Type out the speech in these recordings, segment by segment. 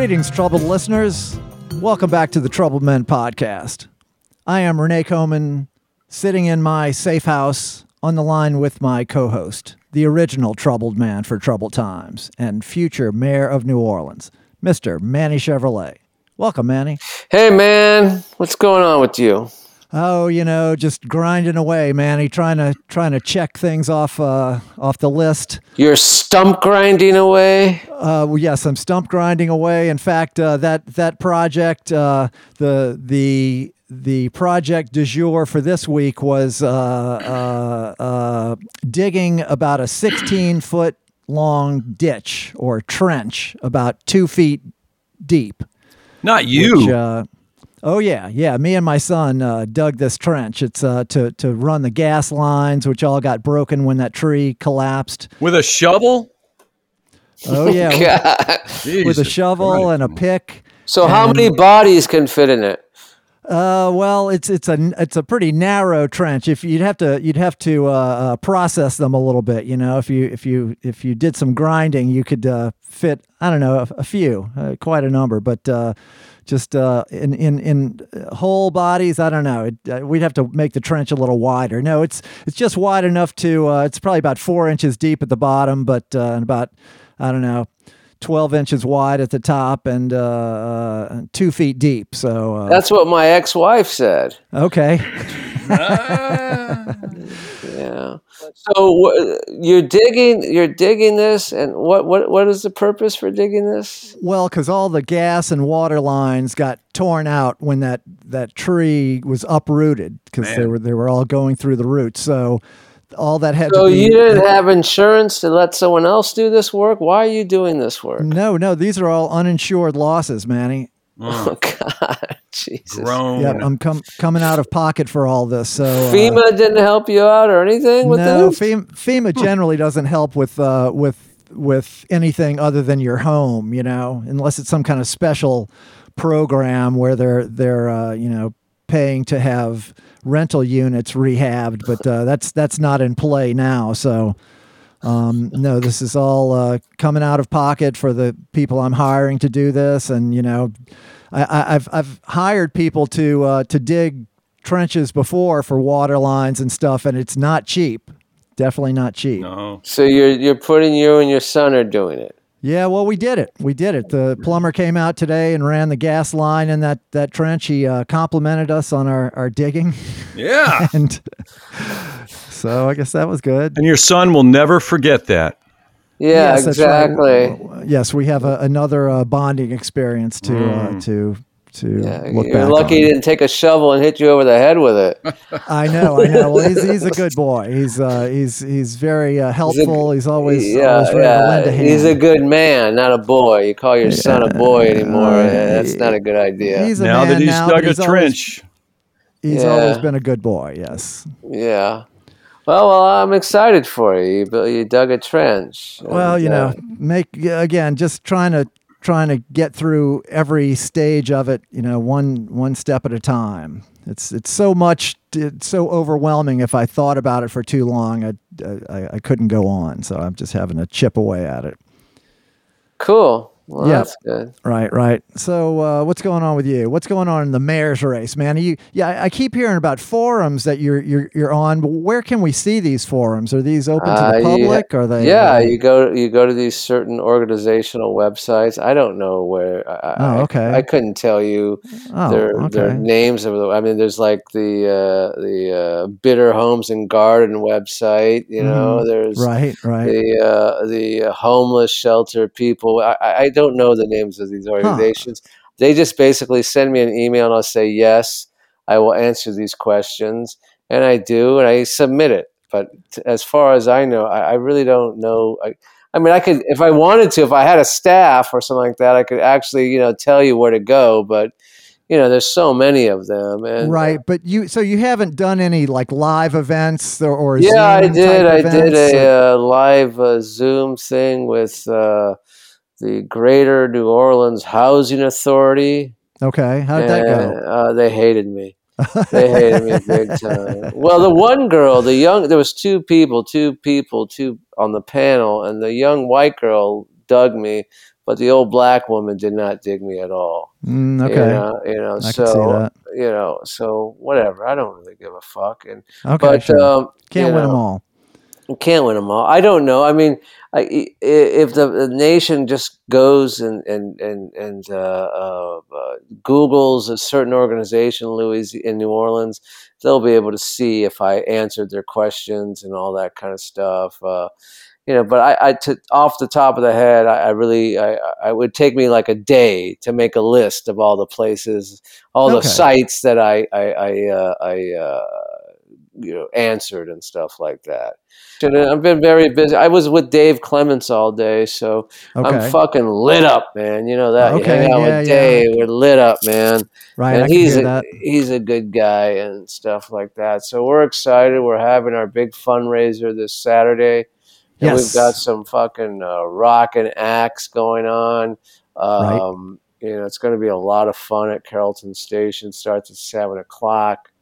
Greetings, troubled listeners. Welcome back to the Troubled Men podcast. I am Renee Coman, sitting in my safe house on the line with my co host, the original troubled man for troubled times and future mayor of New Orleans, Mr. Manny Chevrolet. Welcome, Manny. Hey, man, what's going on with you? Oh, you know, just grinding away, man. He trying to trying to check things off uh, off the list. You're stump grinding away. Uh, well, yes, I'm stump grinding away. In fact, uh, that that project, uh, the the the project du jour for this week was uh, uh, uh, digging about a 16 foot long ditch or trench, about two feet deep. Not you. Which, uh, oh yeah, yeah. Me and my son uh, dug this trench. It's uh, to to run the gas lines, which all got broken when that tree collapsed. With a shovel? Oh yeah, with, God. with a shovel Christ. and a pick. So, how many bodies can fit in it? Uh, well, it's it's a it's a pretty narrow trench. If you'd have to you'd have to uh, uh, process them a little bit. You know, if you if you if you did some grinding, you could uh, fit I don't know a, a few, uh, quite a number, but. Just uh, in in in whole bodies, I don't know. It, uh, we'd have to make the trench a little wider. No, it's it's just wide enough to. Uh, it's probably about four inches deep at the bottom, but uh, and about I don't know, twelve inches wide at the top and uh, uh, two feet deep. So uh, That's what my ex-wife said. Okay. Yeah. So you're digging, you're digging this, and what, what, what is the purpose for digging this? Well, because all the gas and water lines got torn out when that, that tree was uprooted because they were they were all going through the roots. So all that had So to be. you didn't have insurance to let someone else do this work. Why are you doing this work? no, no, these are all uninsured losses, Manny. Oh God, Jesus. Grown. Yep, I'm com- coming out of pocket for all this. So uh, FEMA didn't help you out or anything with no, this. FEMA, FEMA generally doesn't help with uh, with with anything other than your home, you know, unless it's some kind of special program where they're they're uh, you know paying to have rental units rehabbed, but uh, that's that's not in play now. So. Um, no, this is all uh, coming out of pocket for the people I'm hiring to do this, and you know, I, I, I've I've hired people to uh, to dig trenches before for water lines and stuff, and it's not cheap. Definitely not cheap. No. So you're you're putting you and your son are doing it. Yeah, well, we did it. We did it. The plumber came out today and ran the gas line in that that trench. He uh, complimented us on our our digging, Yeah. and so I guess that was good. and your son will never forget that. Yeah, Yes, that's right. exactly. Yes, we have a, another uh, bonding experience to uh, to to Yeah, look you're back. lucky he didn't take a shovel and hit you over the head with it. I know, I know. Well, he's, he's a good boy. He's uh, he's he's very uh, helpful. He's, always yeah, always ready to lend a yeah. hand. He's a good man, not a boy. You call your son a boy anymore. yeah, that's not a good idea. He's a now man that he's now, but dug a he's always- trench. He's Yeah. always been a good boy. Yes. yeah. Well, well, I'm excited for you. You, you dug a trench. Well, you uh, know, make again, just trying to trying to get through every stage of it. You know, one one step at a time. It's it's so much. It's so overwhelming. If I thought about it for too long, I I, I couldn't go on. So I'm just having to chip away at it. cool. Well, Yeah. that's good. Right, right. So, uh, what's going on with you? What's going on in the mayor's race, man? Are you, yeah, I- I keep hearing about forums that you're you're you're on. Where can we see these forums? Are these open to Uh, the you- public? Are they? Yeah, they- you go you go to these certain organizational websites. I don't know where. I, Oh, okay. I, couldn't tell you oh, their their names of the. I mean, there's like the uh, the uh, Bitter Homes and Garden website. You know, there's Mm-hmm. Right, right. the uh, the uh, homeless shelter people. I, I I don't know the names of these organizations. They just basically send me an email and I'll say yes, I will answer these questions, and I do, and I submit it. But t- as far as I know, I, I really don't know. I, I mean, I could if I wanted to, if I had a staff or something like that, I could actually you know tell you where to go. But you know, there's so many of them, and right, but you so you haven't done any like live events or, or Yeah, I did. I did events, or- a uh, live uh, Zoom thing with uh, the Greater New Orleans Housing Authority. okay, how did that go? Uh, they hated me. They hated me big time. Well, the one girl, the young, there was two people, two people, two on the panel, and the young white girl dug me, but the old black woman did not dig me at all. Mm, okay. You know, you know I so can see that. you know, so whatever. I don't really give a fuck. And Okay. but sure. um, Can't win know, them all. You can't win them all. I don't know. I mean, I, if the, the nation just goes and and and and uh, uh, uh, Google's a certain organization, Louis in New Orleans, they'll be able to see if I answered their questions and all that kind of stuff. Uh, you know, but I, I to, off the top of the head, I, I really, I, I would take me like a day to make a list of all the places, all the sites that I, I, I, uh, I, uh, you know, answered and stuff like that. And I've been very busy. I was with Dave Clements all day, so Okay. I'm fucking lit up, man. You know that. You Okay, hang out yeah, with yeah. Dave, we're lit up, man right. I and can he's a, that. he's a good guy and stuff like that. So we're excited. We're having our big fundraiser this Saturday. And Yes. we've got some fucking uh, and acts going on. Right. Um, You know, it's going to be a lot of fun at Carrollton Station. Starts at seven o'clock.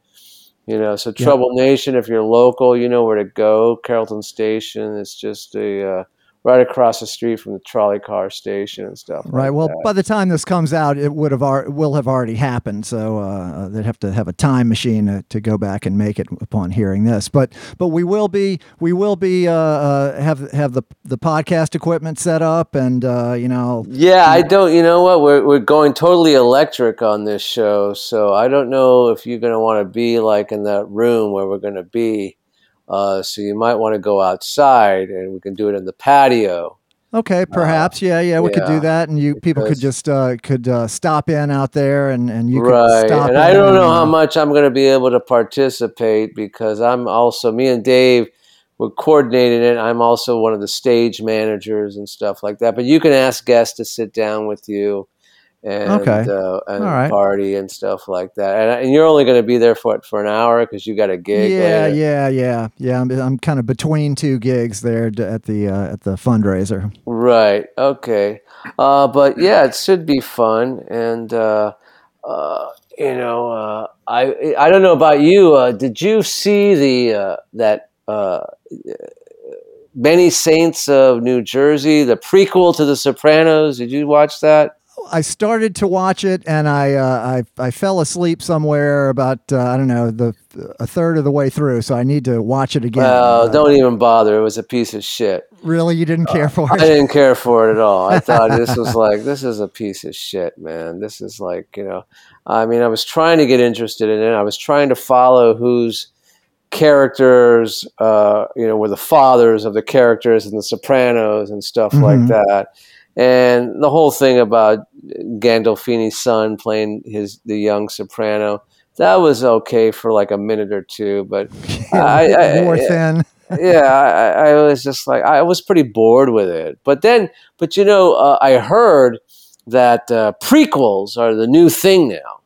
You know, so Yeah. Trouble Nation, if you're local, you know where to go. Carrollton Station. It's just a uh, right across the street from the trolley car station and stuff. Right. like Well, that. by the time this comes out, it would have al- will have already happened. So uh, they'd have to have a time machine to, to go back and make it upon hearing this. But but we will be we will be uh, uh, have have the the podcast equipment set up, and uh, you know Yeah, I don't. You know what? We're we're going totally electric on this show, so I don't know if you're going to want to be like in that room where we're going to be. Uh, so you might want to go outside, and we can do it in the patio. Okay, perhaps. yeah, yeah, we could Uh, do that, and you people could just uh, could uh, stop in out there, and and you could right, stop. and I don't know how uh, much I'm going to be able to participate because I'm also me and Dave. We're coordinating it. I'm also one of the stage managers and stuff like that. But you can ask guests to sit down with you and Okay. uh, and right. party and stuff like that. And, and you're only going to be there for for an hour because you got a gig. Yeah, later. yeah, yeah, yeah. I'm, I'm kind of between two gigs there at the uh, at the fundraiser. Right. Okay. Uh, but yeah, it should be fun. And uh, uh, you know, uh, I I don't know about you. Uh, did you see the uh, that uh, Many Saints of New Jersey, the prequel to The Sopranos? Did you watch that? I started to watch it, and I uh, I, I fell asleep somewhere about uh, I don't know the a third of the way through. So I need to watch it again. Well, Uh, don't even bother. It was a piece of shit. really, you didn't care for it? I didn't care for it at all. I thought this was like this is a piece of shit, man. This is like you know, I mean, I was trying to get interested in it. I was trying to follow whose characters, uh, you know, were the fathers of the characters in The Sopranos and stuff like Mhm. that. And the whole thing about Gandolfini's son playing his the young soprano that was okay for like a minute or two, but I- I- more thin. yeah, I, I was just like I was pretty bored with it. But then, but you know, uh, I heard that uh, prequels are the new thing now.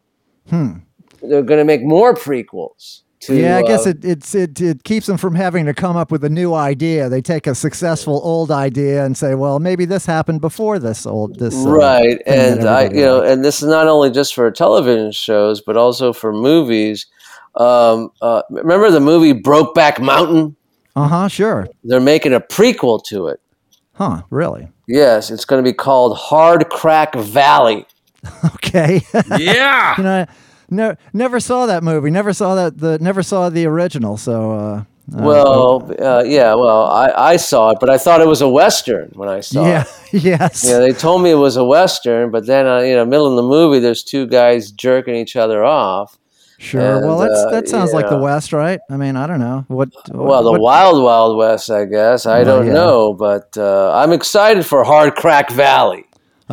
Hmm. They're going to make more prequels. To, Yeah, I guess uh, it, it's it it keeps them from having to come up with a new idea. They take a successful old idea and say, well, maybe this happened before this old this. uh, right, thing that and I, you know, and this is not only just for television shows, but also for movies. Um, uh, remember the movie Brokeback Mountain? Uh huh. Sure. They're making a prequel to it. Huh. Really? Yes, it's going to be called Hard Crack Valley. Okay. Yeah. you know, no, never saw that movie. Never saw that. The never saw the original. So. Uh, uh, Well, uh, yeah, well, I, I saw it, but I thought it was a western when I saw yeah. it. yes. Yeah, they told me it was a western, but then, uh, you know, middle of the movie, there's two guys jerking each other off. Sure. well, and, that's uh, that sounds like the. West, right? I mean, I don't know what. Well, the what- Wild Wild West, I guess. I Well, don't yeah. know, but uh, I'm excited for Hard Crack Valley.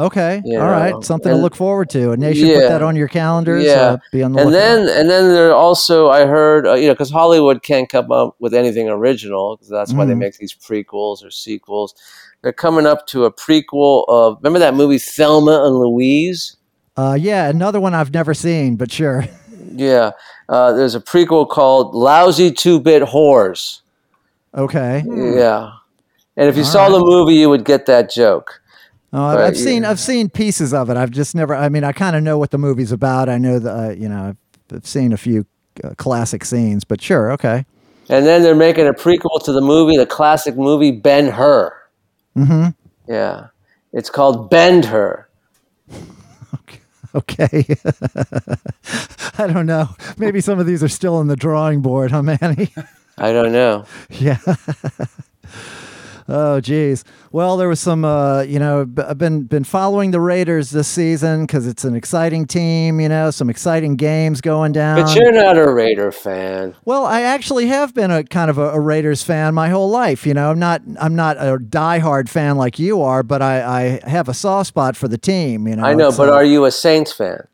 Okay. you All right. know, Something to look forward to. And they should put that on your calendars. Yeah. Uh, be on the and lookout. then and then there also I heard uh, you know because Hollywood can't come up with anything original 'cause that's why they Mhm. make these prequels or sequels. They're coming up to a prequel of remember that movie Thelma and Louise? Uh, yeah, another one I've never seen, but sure. Yeah, uh, there's a prequel called Lousy Two Bit Whores. Okay. Yeah, and if you All saw right. the movie, you would get that joke. Oh, I've, I've seen. I've seen pieces of it. I've just never. I mean, I kind of know what the movie's about. I know that uh, you know I've, I've seen a few uh, classic scenes, but sure, okay. And then they're making a prequel to the movie, the classic movie Ben Hur. Mm-hmm. Yeah. It's called Bend Her. Okay. I don't know. Maybe some of these are still on the drawing board, huh, Manny? I don't know. yeah. Oh, geez. Well, there was some, uh, you know, b- I've been been following the Raiders this season because it's an exciting team. You know, some exciting games going down. But you're not a Raider fan. Well, I actually have been a kind of a, a Raiders fan my whole life. You know, I'm not I'm not a diehard fan like you are, but I, I have a soft spot for the team. You know, I know, It's, but are you a Saints fan?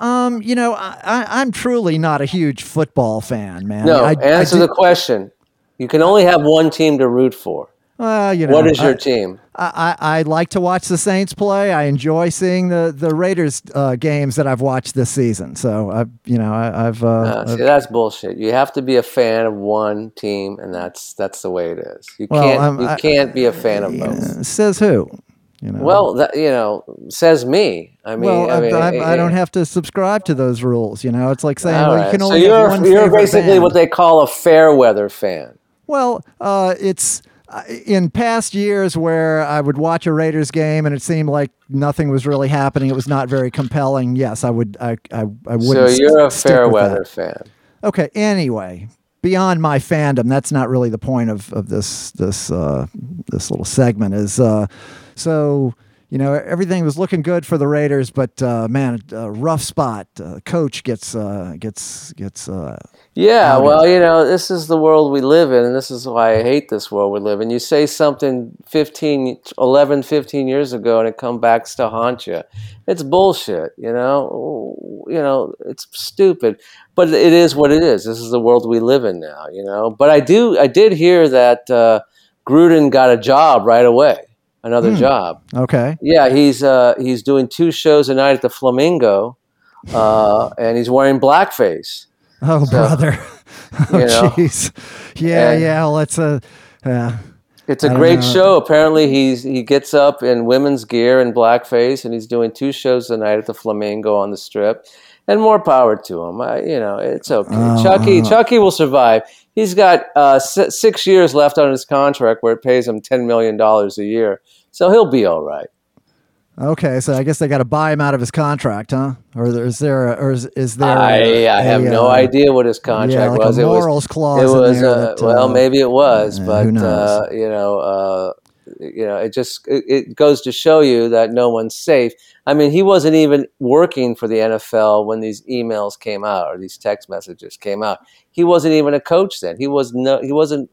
um, you know, I, I'm truly not a huge football fan, man. No, I, answer I the question. You can only have one team to root for. Well, you know, What is your I, team? I, I I like to watch the Saints play. I enjoy seeing the the Raiders uh, games that I've watched this season. So I, you know, I, I've. Uh, Uh, see, that's bullshit. You have to be a fan of one team, and that's that's the way it is. You Well, can't I'm- you I- can't be a fan of both. says who? You know. Well, that, you know, says me. I mean, well, I, I, mean, I, I don't eh, have to subscribe to those rules. You know, it's like saying, well, you right. can So only have you're one you're basically band. what they call a fair weather fan. Well, uh, it's in past years where I would watch a Raiders game and it seemed like nothing was really happening. It was not very compelling. Yes, I would. I I, I wouldn't. you're a fair weather fan. Okay. Anyway, beyond my fandom, that's not really the point of of this this uh, this little segment. Is uh, so you know everything was looking good for the Raiders, but uh, man, a rough spot. Uh, coach gets uh, gets gets. Uh, Yeah, Howdy. well, you know, this is the world we live in, and this is why I hate this world we live in. You say something 15, 11, 15 years ago, and it comes back to haunt you. It's bullshit, you know? You know, it's stupid. But it is what it is. This is the world we live in now, you know? But I do, I did hear that uh, Gruden got a job right away, another Hmm. job. okay. Yeah, he's uh, he's doing two shows a night at the Flamingo, uh, and he's wearing blackface. Oh, brother. Oh, jeez. Yeah, and- yeah. Well, let's. Uh, yeah. It's a great know. show. Apparently, he's he gets up in women's gear and blackface, and he's doing two shows a night at the Flamingo on the Strip. And more power to him. I, you know, it's okay. Oh, Chucky, oh. Chucky will survive. He's got uh, si- six years left on his contract, where it pays him ten million dollars a year, so he'll be all right. Okay, so I guess they got to buy him out of his contract, huh? Or is there, a, or is, is there? I, a- I have a, no uh, idea what his contract yeah, like was. a It was morals clause. it in was there uh, that, well uh, maybe it was but who knows? uh, you know uh, you know it just it, it goes to show you that no one's safe. I mean he wasn't even working for the nfl when these emails came out or these text messages came out. He wasn't even a coach then. He was no he wasn't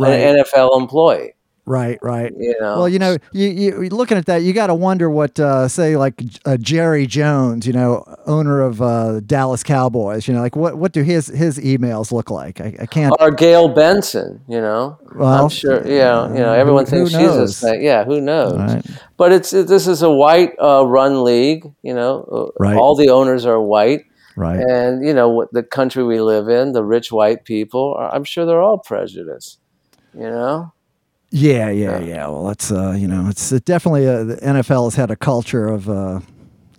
Right. an nfl employee Right, right. you know Well, you know, you, you looking at that, you got to wonder what, uh, say, like uh, Jerry Jones, you know, owner of uh, Dallas Cowboys. You know, like what what do his his emails look like? I, I can't. or Gayle Benson, you know. Well, I'm sure, Yeah, you know, uh, everyone thinks she's a? Yeah, who knows? Right. But it's it, this is a white uh, run league. You know, Uh, Right. all the owners are white, Right. and you know what the country we live in, the rich white people. Are, I'm sure they're all prejudiced. You know, Yeah, yeah, yeah. Well, it's uh, you know, it's definitely uh, the NFL has had a culture of uh,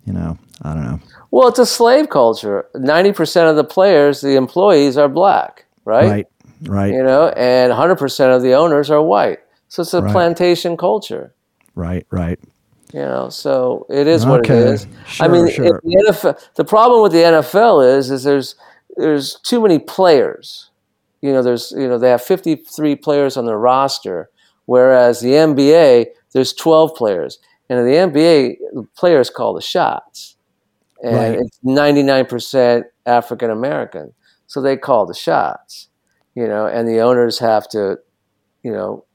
you know, I don't know. well, it's a slave culture. Ninety percent of the players, the employees, are black, right? Right, right, You know, and 100 percent of the owners are white. So it's a Right. plantation culture. right, right. You know, so it is what it Okay. is. Sure, I mean, sure. the NFL, the problem with the NFL is, is there's there's too many players. You know, there's you know they have 53 players on their roster, whereas the NBA there's 12 players, and in the NBA the players call the shots, and Right. it's 99 percent African American, so they call the shots. You know, and the owners have to, you know,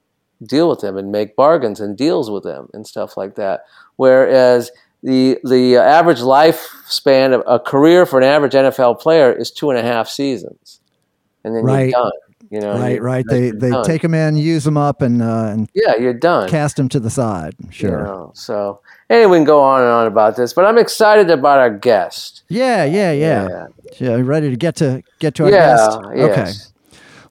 deal with them and make bargains and deals with them and stuff like that. Whereas the the average lifespan of a career for an average NFL player is two and a half seasons, and then Right. you're done. You know, right, right. They they done. take them in, use them up, and uh, and yeah, you're done. cast them to the side. you Sure. know, so anyway, we can go on and on about this, but I'm excited about our guest. Yeah, yeah, yeah. Yeah, ready to get to get to our yeah, guest. yes. Okay.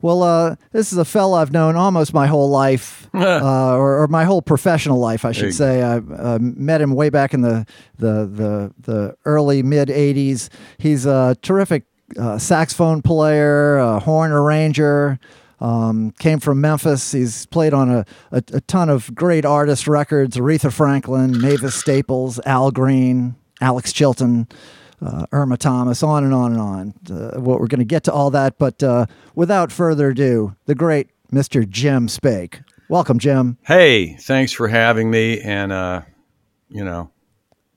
Well, uh, this is a fella I've known almost my whole life, uh, or, or my whole professional life, I should you say. I uh, met him way back in the the the, the early mid '80s. He's a terrific uh, saxophone player, a horn arranger. Um, came from Memphis. He's played on a, a, a, ton of great artist records Aretha Franklin, Mavis Staples, Al Green, Alex Chilton, uh, Irma Thomas, on and on and on. Uh, well, we're going to get to all that, but uh, without further ado, the great Mr. Jim Spake. Welcome, Jim. Hey, thanks for having me. And, uh, you know,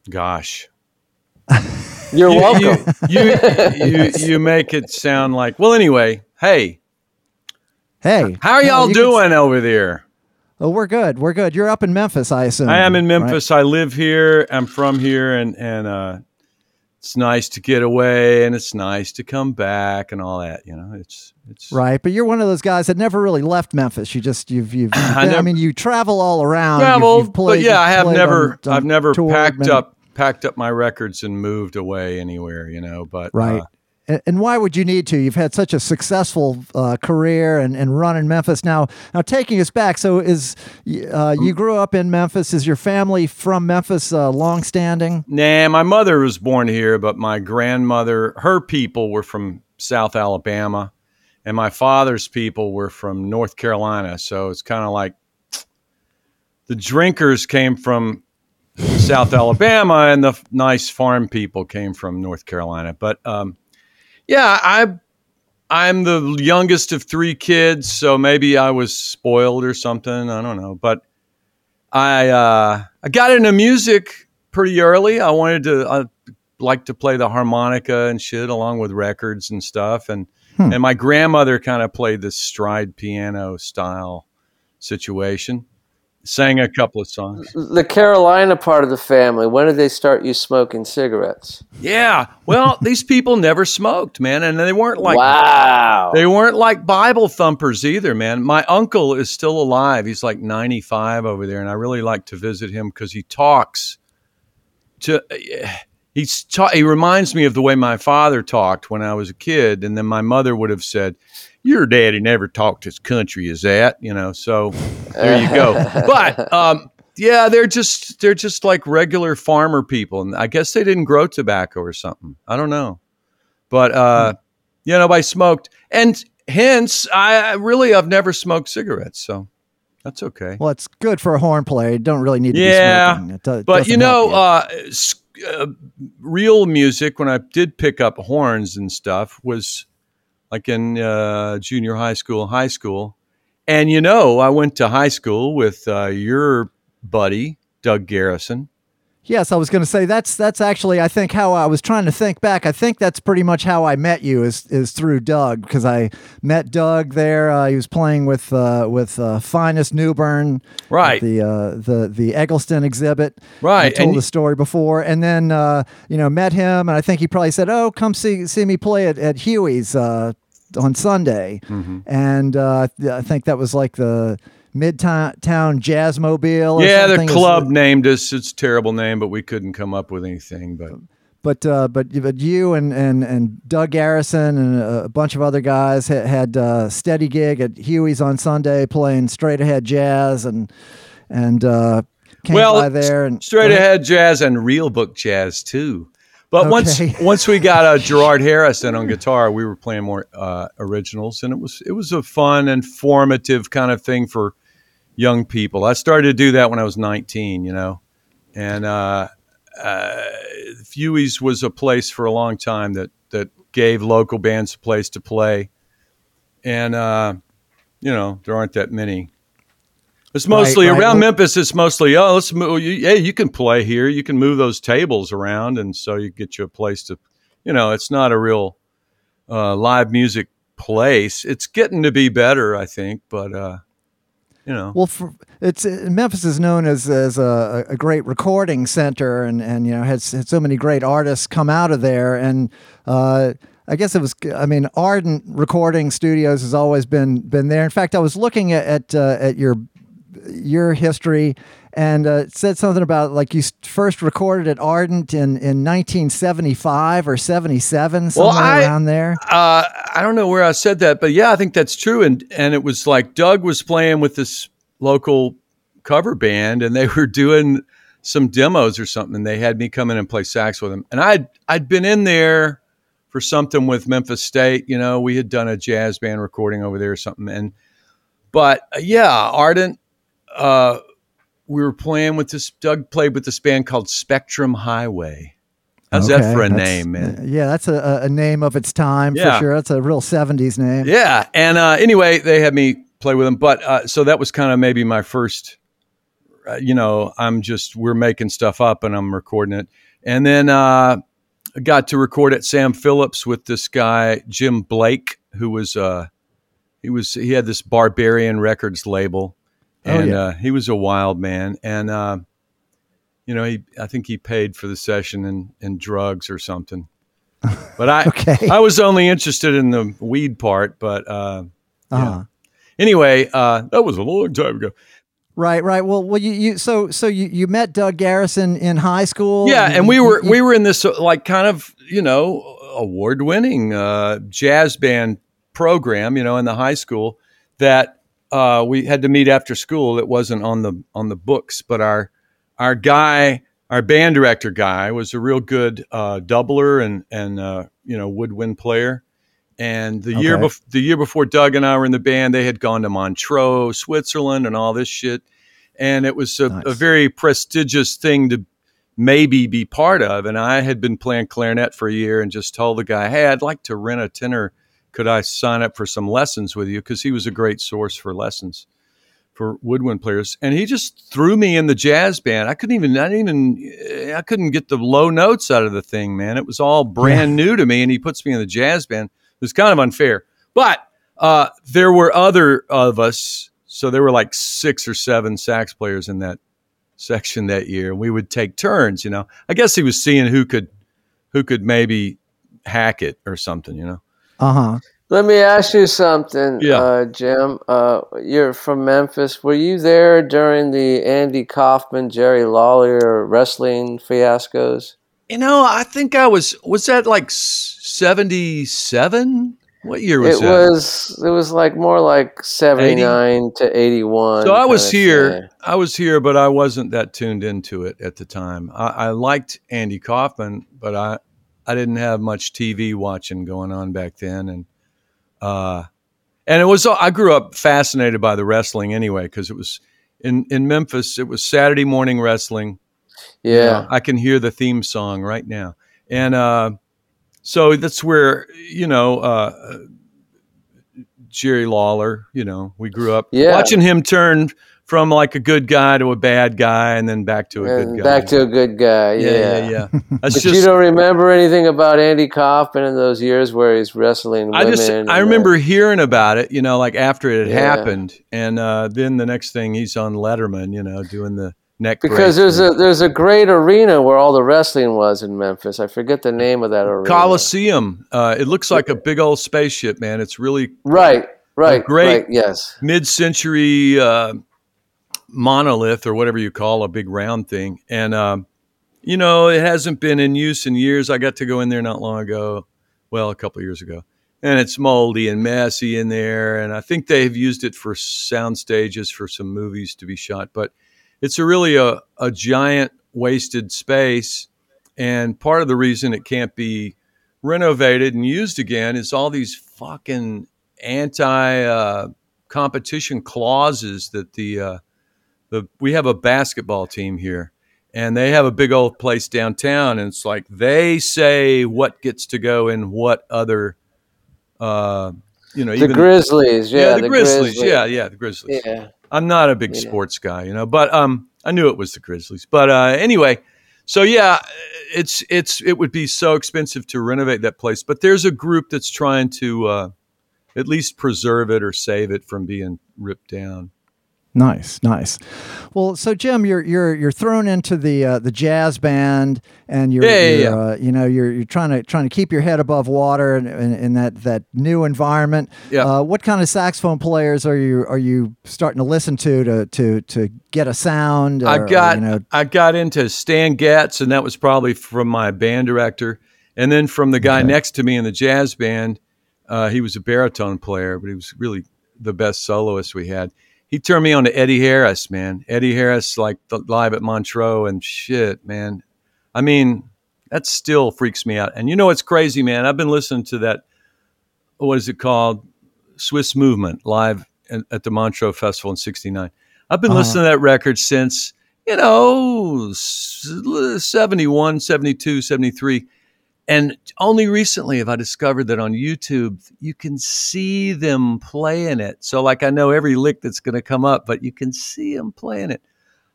gosh. You're you, welcome. You, you, you, you, make it sound like, well, anyway, hey. Hey. How are y'all doing can... over there? Oh, we're good. We're good. You're up in Memphis, I assume. I am in Memphis. Right? I live here. I'm from here, and and uh, it's nice to get away and it's nice to come back and all that. You know, it's it's right. But you're one of those guys that never really left Memphis. You just you've you've. you've I, never, I, mean, you travel all around. Travel, you've, you've played, but yeah, I have never on, on I've never packed many, up packed up my records and moved away anywhere. You know, but right. Uh, and why would you need to? You've had such a successful uh, career and, and run in Memphis. Now, now taking us back. So, is uh, you grew up in Memphis? Is your family from Memphis, uh, longstanding? Nah, my mother was born here, but my grandmother, her people were from South Alabama, and my father's people were from North Carolina. So it's kind of like the drinkers came from South Alabama, and the nice farm people came from North Carolina. But um, yeah, I I'm the youngest of three kids, so maybe I was spoiled or something. I don't know, but I uh, I got into music pretty early. I wanted to I like to play the harmonica and shit along with records and stuff, and hmm. and my grandmother kind of played this stride piano style situation sang a couple of songs. The Carolina part of the family, when did they start you smoking cigarettes? Yeah. Well, these people never smoked, man, and they weren't like Wow. They weren't like Bible thumpers either, man. My uncle is still alive. He's like 95 over there and I really like to visit him cuz he talks to he's ta- he reminds me of the way my father talked when I was a kid and then my mother would have said your daddy never talked as country as that, you know. So there you go. but um, yeah, they're just they're just like regular farmer people, and I guess they didn't grow tobacco or something. I don't know, but uh, you know, I smoked, and hence I really I've never smoked cigarettes, so that's okay. Well, it's good for a horn player. You don't really need to yeah, be smoking. Do- but you know, uh, uh, real music when I did pick up horns and stuff was like in uh, junior high school, high school. And you know, I went to high school with uh, your buddy, Doug Garrison. Yes, I was going to say that's that's actually I think how I was trying to think back. I think that's pretty much how I met you is is through Doug because I met Doug there. Uh, he was playing with uh, with uh, Finest Newburn, right? The uh, the the Eggleston exhibit, right? I told and the story before, and then uh, you know met him, and I think he probably said, "Oh, come see see me play at at Huey's uh, on Sunday," mm-hmm. and I think that was like the Midtown Jazzmobile. yeah, the club named us. It's a terrible name, but we couldn't come up with anything. But but uh, but but you and and and Doug Garrison and a bunch of other guys had, had a uh, steady gig at Huey's on Sunday playing straight ahead jazz and and uh, came well, by there and straight ahead jazz and real book jazz too. But okay. once once we got uh, Gerard Harrison on guitar, we were playing more uh, originals, and it was it was a fun and formative kind of thing for young people. I started to do that when I was 19, you know, and uh, uh, was a place for a long time that that gave local bands a place to play, and uh, you know there aren't that many. It's mostly right, right. around Memphis. It's mostly oh, let's move. You, hey, you can play here. You can move those tables around, and so you get you a place to, you know, it's not a real uh, live music place. It's getting to be better, I think, but uh, you know. Well, for, it's uh, Memphis is known as as a, a, great recording center, and and you know has had so many great artists come out of there, and uh, I guess it was. I mean, Ardent Recording Studios has always been been there. In fact, I was looking at at, uh, at your your history and uh, said something about like you first recorded at Ardent in, in 1975 or 77, somewhere well, I, around there. Uh, I don't know where I said that, but yeah, I think that's true. And and it was like Doug was playing with this local cover band, and they were doing some demos or something. And they had me come in and play sax with them, and I'd I'd been in there for something with Memphis State. You know, we had done a jazz band recording over there or something. And but uh, yeah, Ardent. Uh, we were playing with this. Doug played with this band called Spectrum Highway. How's Okay, that for a name, man? Yeah, that's a, a name of its time Yeah. for sure. That's a real '70s name. Yeah. And uh, anyway, they had me play with them. But uh, so that was kind of maybe my first, uh, you know, I'm just, we're making stuff up and I'm recording it. And then uh, I got to record at Sam Phillips with this guy, Jim Blake, who was, uh, he was, he had this Barbarian Records label. Oh, And yeah. uh, he was a wild man. And, uh, you know, he, I think he paid for the session in, in drugs or something. But I, Okay. I was only interested in the weed part, but uh, Uh-huh. anyway, uh, that was a long time ago. Right, right. Well, well, you, you so so you, you met Doug Garrison in high school. Yeah, You- and we were you- we were in this uh, like kind of you know award winning uh, jazz band program, you know, in the high school that uh, we had to meet after school. It wasn't on the on the books, but our our guy, our band director guy, was a real good uh, doubler and and uh, you know woodwind player. And the year Okay. bef- the year before Doug and I were in the band, they had gone to Montreux, Switzerland, and all this shit. And it was a, Nice. a very prestigious thing to maybe be part of. And I had been playing clarinet for a year and just told the guy, "Hey, I'd like to rent a tenor. Could I sign up for some lessons with you?" Because he was a great source for lessons for woodwind players. And he just threw me in the jazz band. I couldn't even, I didn't even, I couldn't get the low notes out of the thing, man. It was all brand new to me. And he puts me in the jazz band. It was kind of unfair. But uh, there were other of us. So there were like six or seven sax players in that section that year. And we would take turns, you know. I guess he was seeing who could, who could maybe hack it or something, you know. Uh huh. Let me ask you something, Yeah. uh, Jim. Uh, you're from Memphis. Were you there during the Andy Kaufman, Jerry Lawler wrestling fiascos? You know, I think I was was that like seventy seven. What year was it that? was. It was like more like seventy nine to eighty one. so I was here. I was here, but I wasn't that tuned into it at the time. I, I liked Andy Kaufman, but I I didn't have much TV watching going on back then, and uh, and it was I grew up fascinated by the wrestling anyway because it was in in Memphis. It was Saturday morning wrestling. You Yeah. know, I can hear the theme song right now. And uh, so that's where, you know, uh, Jerry Lawler, you know, we grew up Yeah. watching him turn from like a good guy to a bad guy and then back to a and good guy. back to a good guy. yeah, Yeah. yeah, yeah. But just, you don't remember anything about Andy Kaufman in those years where he's wrestling I just, I uh, remember hearing about it, you know, like after it had Yeah. happened. And uh, then the next thing he's on Letterman, you know, doing the neck because there's and- a there's a great arena where all the wrestling was in Memphis. I forget the name of that arena. Coliseum. Uh, it looks like a big old spaceship, man. It's really Right. Right. great- Right. Yes. mid-century uh, monolith or whatever you call a big round thing. And um, you know it hasn't been in use in years. I got to go in there not long ago well a couple years ago and it's moldy and messy in there and i think they've used it for sound stages for some movies to be shot but it's a really a, a giant wasted space and part of the reason it can't be renovated and used again is all these fucking anti uh, competition clauses that the uh, the we have a basketball team here and they have a big old place downtown and it's like they say what gets to go in what other uh, you know The even Grizzlies. Yeah. the, Grizzlies. yeah yeah the Grizzlies Yeah. I'm not a big Yeah. sports guy you know but um I knew it was the Grizzlies but uh, anyway so yeah it's it's it would be so expensive to renovate that place but there's a group that's trying to uh, at least preserve it or save it from being ripped down Nice, nice. Well, so Jim, you're you're you're thrown into the uh, the jazz band, and you're, Yeah, you're yeah. Uh, you know you're you're trying to trying to keep your head above water in, in, in that that new environment. Yeah. Uh, what kind of saxophone players are you are you starting to listen to to to to get a sound? I or- or, got you know, I got into Stan Getz, and that was probably from my band director, and then from the guy Okay. next to me in the jazz band. Uh, he was a baritone player, but he was really the best soloist we had. He turned me on to Eddie Harris, man. Eddie Harris, like the, live at Montreux and shit, man. I mean, that still freaks me out. And you know, it's crazy, man. I've been listening to that. What is it called? Swiss Movement live at the Montreux Festival in '69. I've been uh-huh. listening to that record since you know 71, 72, 73 and only recently have I discovered that on YouTube you can see them playing it. So, like, I know every lick that's going to come up, but you can see them playing it.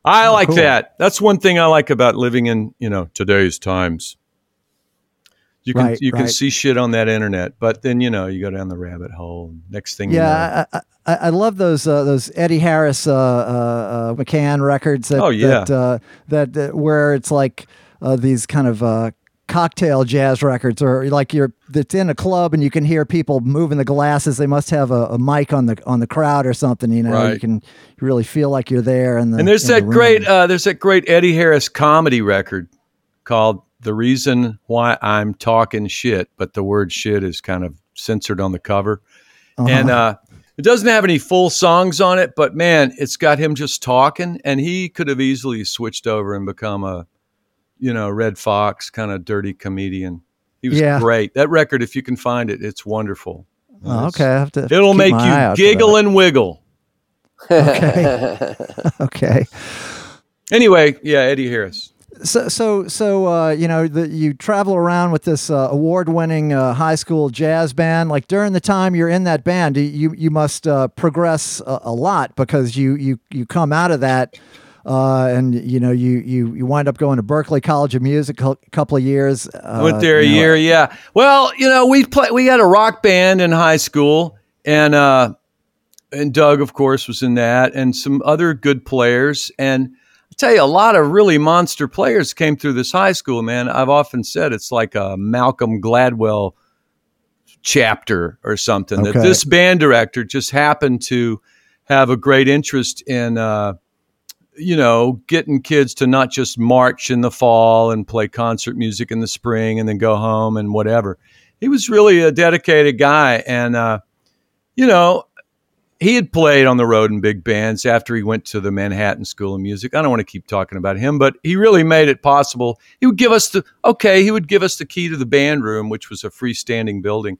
I oh, like cool. that. That's one thing I like about living in you know today's times. You can right, you right. can see shit on that internet, but then you know you go down the rabbit hole. Next thing, yeah, you know, I, I, I, love those uh, those Eddie Harris uh, uh, uh McCann records. That, oh yeah, that, uh, that, where it's like uh, these kind of cocktail jazz records or like you're it's in a club and you can hear people moving the glasses they must have a, a mic on the on the crowd or something you know right. you can really feel like you're there and the, and there's that the great uh, there's that great eddie harris comedy record called the reason why i'm talking shit but the word shit is kind of censored on the cover uh-huh. and uh it doesn't have any full songs on it but man it's got him just talking and he could have easily switched over and become a you know, Redd Foxx kind of dirty comedian. He was yeah. great. That record, if you can find it, it's wonderful. Oh, okay, I have to. It'll make you giggle and wiggle. Okay. okay. Anyway, yeah, Eddie Harris. So, so, so, uh, you know, the, you travel around with this uh, award-winning uh, high school jazz band. Like during the time you're in that band, you you must uh, progress a, a, lot because you you you come out of that uh, and you know you you you wind up going to Berklee College of Music a couple of years. Uh, Went there a know, year, yeah. Well, you know we play we had a rock band in high school, and uh, and Doug, of course, was in that, and some other good players. And I tell you, a lot of really monster players came through this high school. Man, I've often said it's like a Malcolm Gladwell chapter or something. Okay. That this band director just happened to have a great interest in. Uh, you know, getting kids to not just march in the fall and play concert music in the spring and then go home and whatever. He was really a dedicated guy. And, uh, you know, he had played on the road in big bands after he went to the Manhattan School of Music. I don't want to keep talking about him, but he really made it possible. He would give us the, okay, he would give us the key to the band room, which was a freestanding building.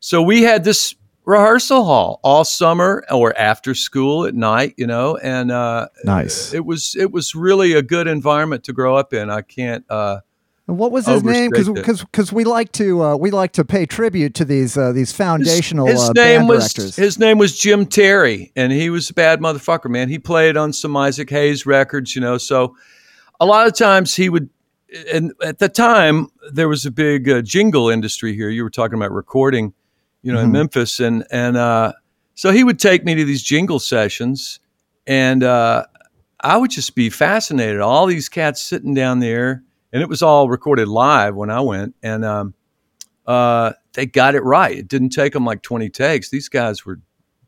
So we had this rehearsal hall all summer or after school at night, you know, and uh, nice. It was it was really a good environment to grow up in. I can't. Uh, what was his name? Because because we like to uh, we like to pay tribute to these uh, these foundational his, his uh, name was, directors. His name was Jim Terry, and he was a bad motherfucker, man. He played on some Isaac Hayes records, you know. So a lot of times he would. And at the time, there was a big uh, jingle industry here. You were talking about recording you know, mm-hmm. in Memphis, and and uh, so he would take me to these jingle sessions, and uh, I would just be fascinated. All these cats sitting down there, and it was all recorded live when I went, and um, uh, they got it right. It didn't take them like twenty takes. These guys were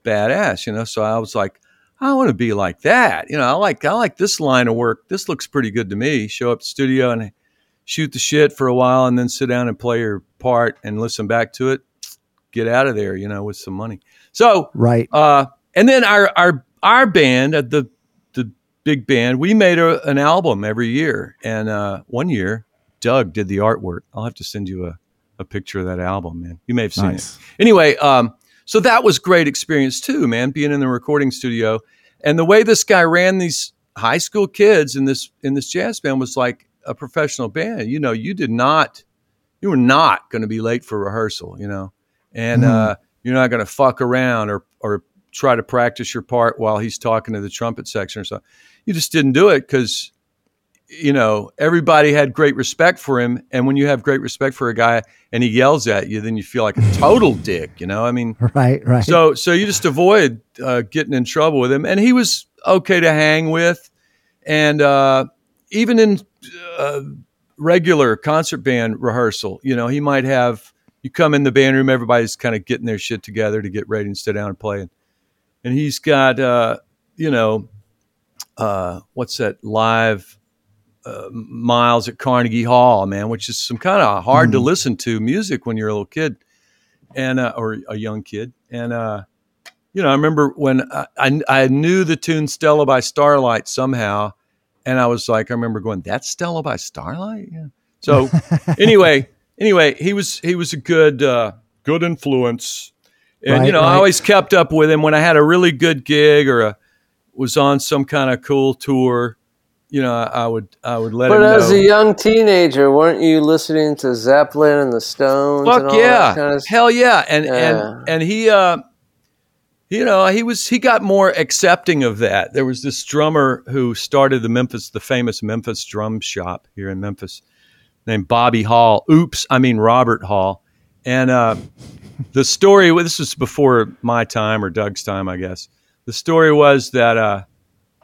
badass, you know. So I was like, I want to be like that, you know. I like I like this line of work. This looks pretty good to me. Show up to the studio and shoot the shit for a while, and then sit down and play your part and listen back to it get out of there, you know, with some money. So right, uh, and then our our our band at the the big band, we made a, an album every year, and uh, one year Doug did the artwork. I'll have to send you a, a picture of that album, man. You may have seen nice. it. Anyway, um, so that was great experience too, man. Being in the recording studio, and the way this guy ran these high school kids in this in this jazz band was like a professional band. You know, you did not, you were not going to be late for rehearsal. You know, and mm. uh, you're not going to fuck around or or try to practice your part while he's talking to the trumpet section or something. You just didn't do it because you know everybody had great respect for him, and when you have great respect for a guy and he yells at you, then you feel like a total dick. You know, I mean, right, right. So so you just avoid uh, getting in trouble with him, and he was okay to hang with, and uh, even in uh, regular concert band rehearsal, you know, he might have you come in the band room, everybody's kind of getting their shit together to get ready and sit down and play. And, and he's got, uh, you know, uh, what's that live uh, miles at Carnegie Hall, man, which is some kind of hard mm. to listen to music when you're a little kid and uh, or a young kid. And uh, you know, I remember when I, I, I knew the tune "Stella by Starlight" somehow, and I was like, I remember going, "That's Stella by Starlight." Yeah. So anyway, anyway, he was he was a good uh, good influence, and Right, you know I always kept up with him when I had a really good gig or a, was on some kind of cool tour. You know, I, I would I would let But him as know. a young teenager, weren't you listening to Zeppelin and the Stones? and Fuck all yeah, that kind of hell yeah, and Yeah. and and he, uh, you know, he was he got more accepting of that. There was this drummer who started the Memphis, the famous Memphis drum shop here in Memphis, named Bobby Hall. Oops, I mean Robert Hall, and uh, the story. This was before my time or Doug's time, I guess. The story was that uh,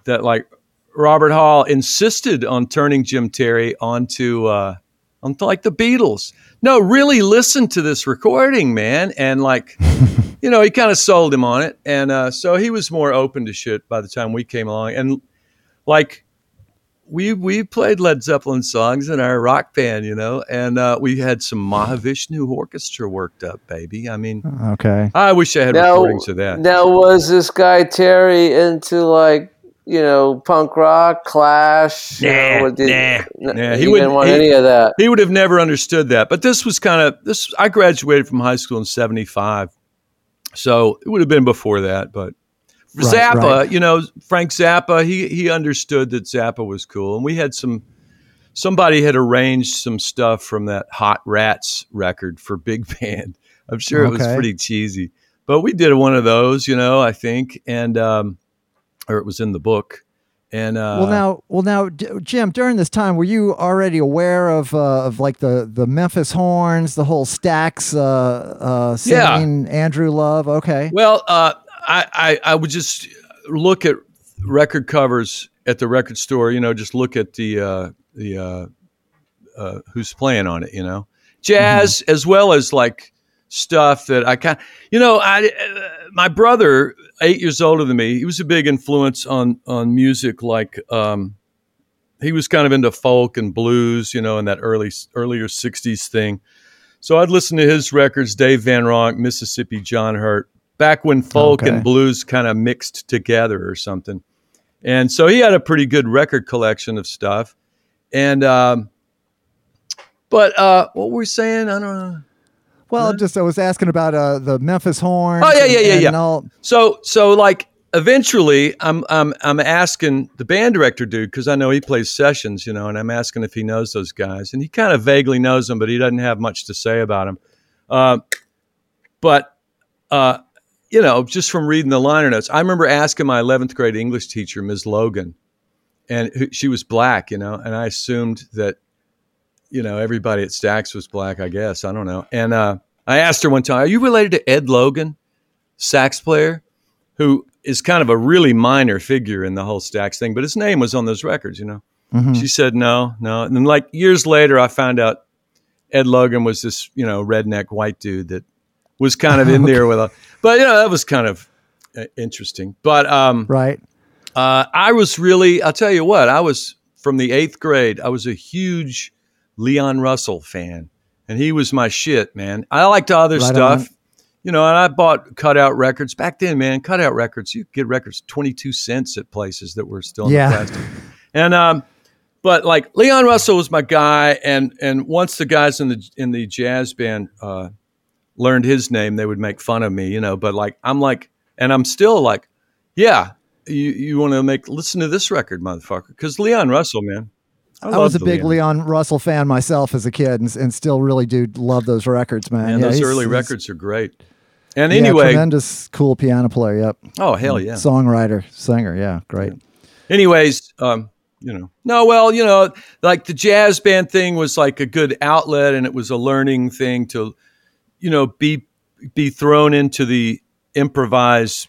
that like Robert Hall insisted on turning Jim Terry onto uh, onto like the Beatles. No, really listen to this recording, man, and like, you know, he kind of sold him on it, and uh, so he was more open to shit by the time we came along, and like. We, we played Led Zeppelin songs in our rock band, you know, and uh, we had some Mahavishnu orchestra worked up, baby. I mean, Okay. I wish I had Now, recordings of that. now was this guy Terry into like you know punk rock, Clash? you know, Nah, did- nah, n- nah, he he, wouldn't- didn't want he- any of that. he would have never understood that. But this was kind of this. I graduated from high school in '75, so it would have been before that. But Right, Zappa, right. you know, Frank Zappa, he he understood that Zappa was cool, and we had some. Somebody had arranged some stuff from that Hot Rats record for big band. I'm sure it was pretty cheesy, but we did one of those, you know. I think, and um, or it was in the book. And uh, well, now, well, now, Jim. During this time, were you already aware of uh, of like the the Memphis Horns, the whole Stax uh, uh, Yeah. Andrew Love? Okay. Well, uh, I, I I would just look at record covers at the record store. You know, just look at the uh, the uh, uh, who's playing on it. You know, jazz as well as like stuff that I kind. You know, I uh, my brother, eight years older than me, he was a big influence on on music. Like um, he was kind of into folk and blues. You know, in that early earlier '60s thing. So I'd listen to his records, Dave Van Ronk, Mississippi John Hurt, back when folk Okay. and blues kind of mixed together or something. And so he had a pretty good record collection of stuff. And, um, but uh, what were we saying? I don't know. Well, just I was asking about uh, the Memphis horn. Oh, yeah, yeah, and- yeah, and yeah. all- So, so like eventually, I'm I'm I'm asking the band director dude because I know he plays sessions, you know, and I'm asking if he knows those guys, and he kind of vaguely knows them, but he doesn't have much to say about them. Uh, but uh, you know, just from reading the liner notes, I remember asking my 11th grade English teacher, Ms. Logan, and who, she was black, you know, and I assumed that you know everybody at Stax was black. I guess I don't know, and uh, I asked her one time, "Are you related to Ed Logan?" sax player who is kind of a really minor figure in the whole Stax thing, but his name was on those records, you know. Mhm. She said no, no. And then like years later I found out Ed Logan was this, you know, redneck white dude that was kind of in there with a but you know, that was kind of uh, interesting. But um Right. uh, I was really, I'll tell you what, I was from the eighth grade, I was a huge Leon Russell fan. And he was my shit, man. I liked other Right stuff. on. You know, and I bought cutout records. Back then, man, cutout records, you could get records 22 cents at places that were still in Yeah. the plastic. And, um, but like Leon Russell was my guy. And, and once the guys in the, in the jazz band, uh, learned his name, they would make fun of me, you know, but like, I'm like, and I'm still like, yeah, you, you want to make, listen to this record, motherfucker. Cause Leon Russell, man. I, was a big Leon Russell fan myself as a kid, and, and still really do love those records, man. Man, Yeah, those early records are great. And yeah, anyway, tremendous, cool piano player. Yep. oh, hell yeah. Songwriter, singer. Yeah, great. anyways, um, you know, no, well, you know, like the jazz band thing was like a good outlet, and it was a learning thing to, you know, be be thrown into the improvised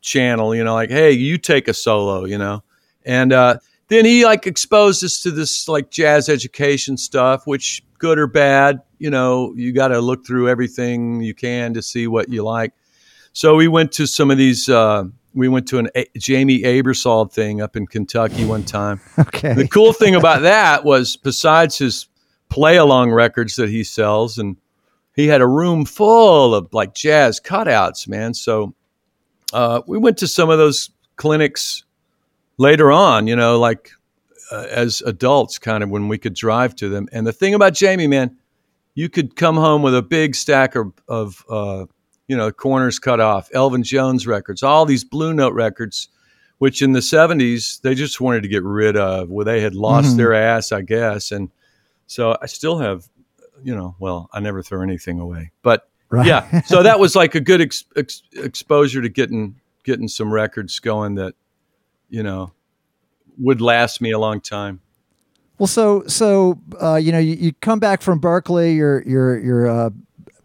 channel. You know, like, hey, you take a solo, you know, and uh, then he like exposed us to this like jazz education stuff, which good or bad, you know, you got to look through everything you can to see what you like. So we went to some of these. Uh, we went to an a- Jamey Aebersold thing up in Kentucky one time. Okay. The cool thing about that was, besides his play along records that he sells, and he had a room full of like jazz cutouts, man. So uh, we went to some of those clinics later on, you know, like uh, as adults, kind of when we could drive to them. And the thing about Jamey, man, you could come home with a big stack of, of uh, you know, corners cut off, Elvin Jones records, all these Blue Note records, which in the 70s they just wanted to get rid of, where they had lost mm-hmm. their ass, I guess. And so I still have, you know, well, I never throw anything away, but right. yeah. So that was like a good ex- ex- exposure to getting getting some records going that, you know, would last me a long time. Well, so so uh, you know, you, you, come back from Berklee, you're you're you're uh,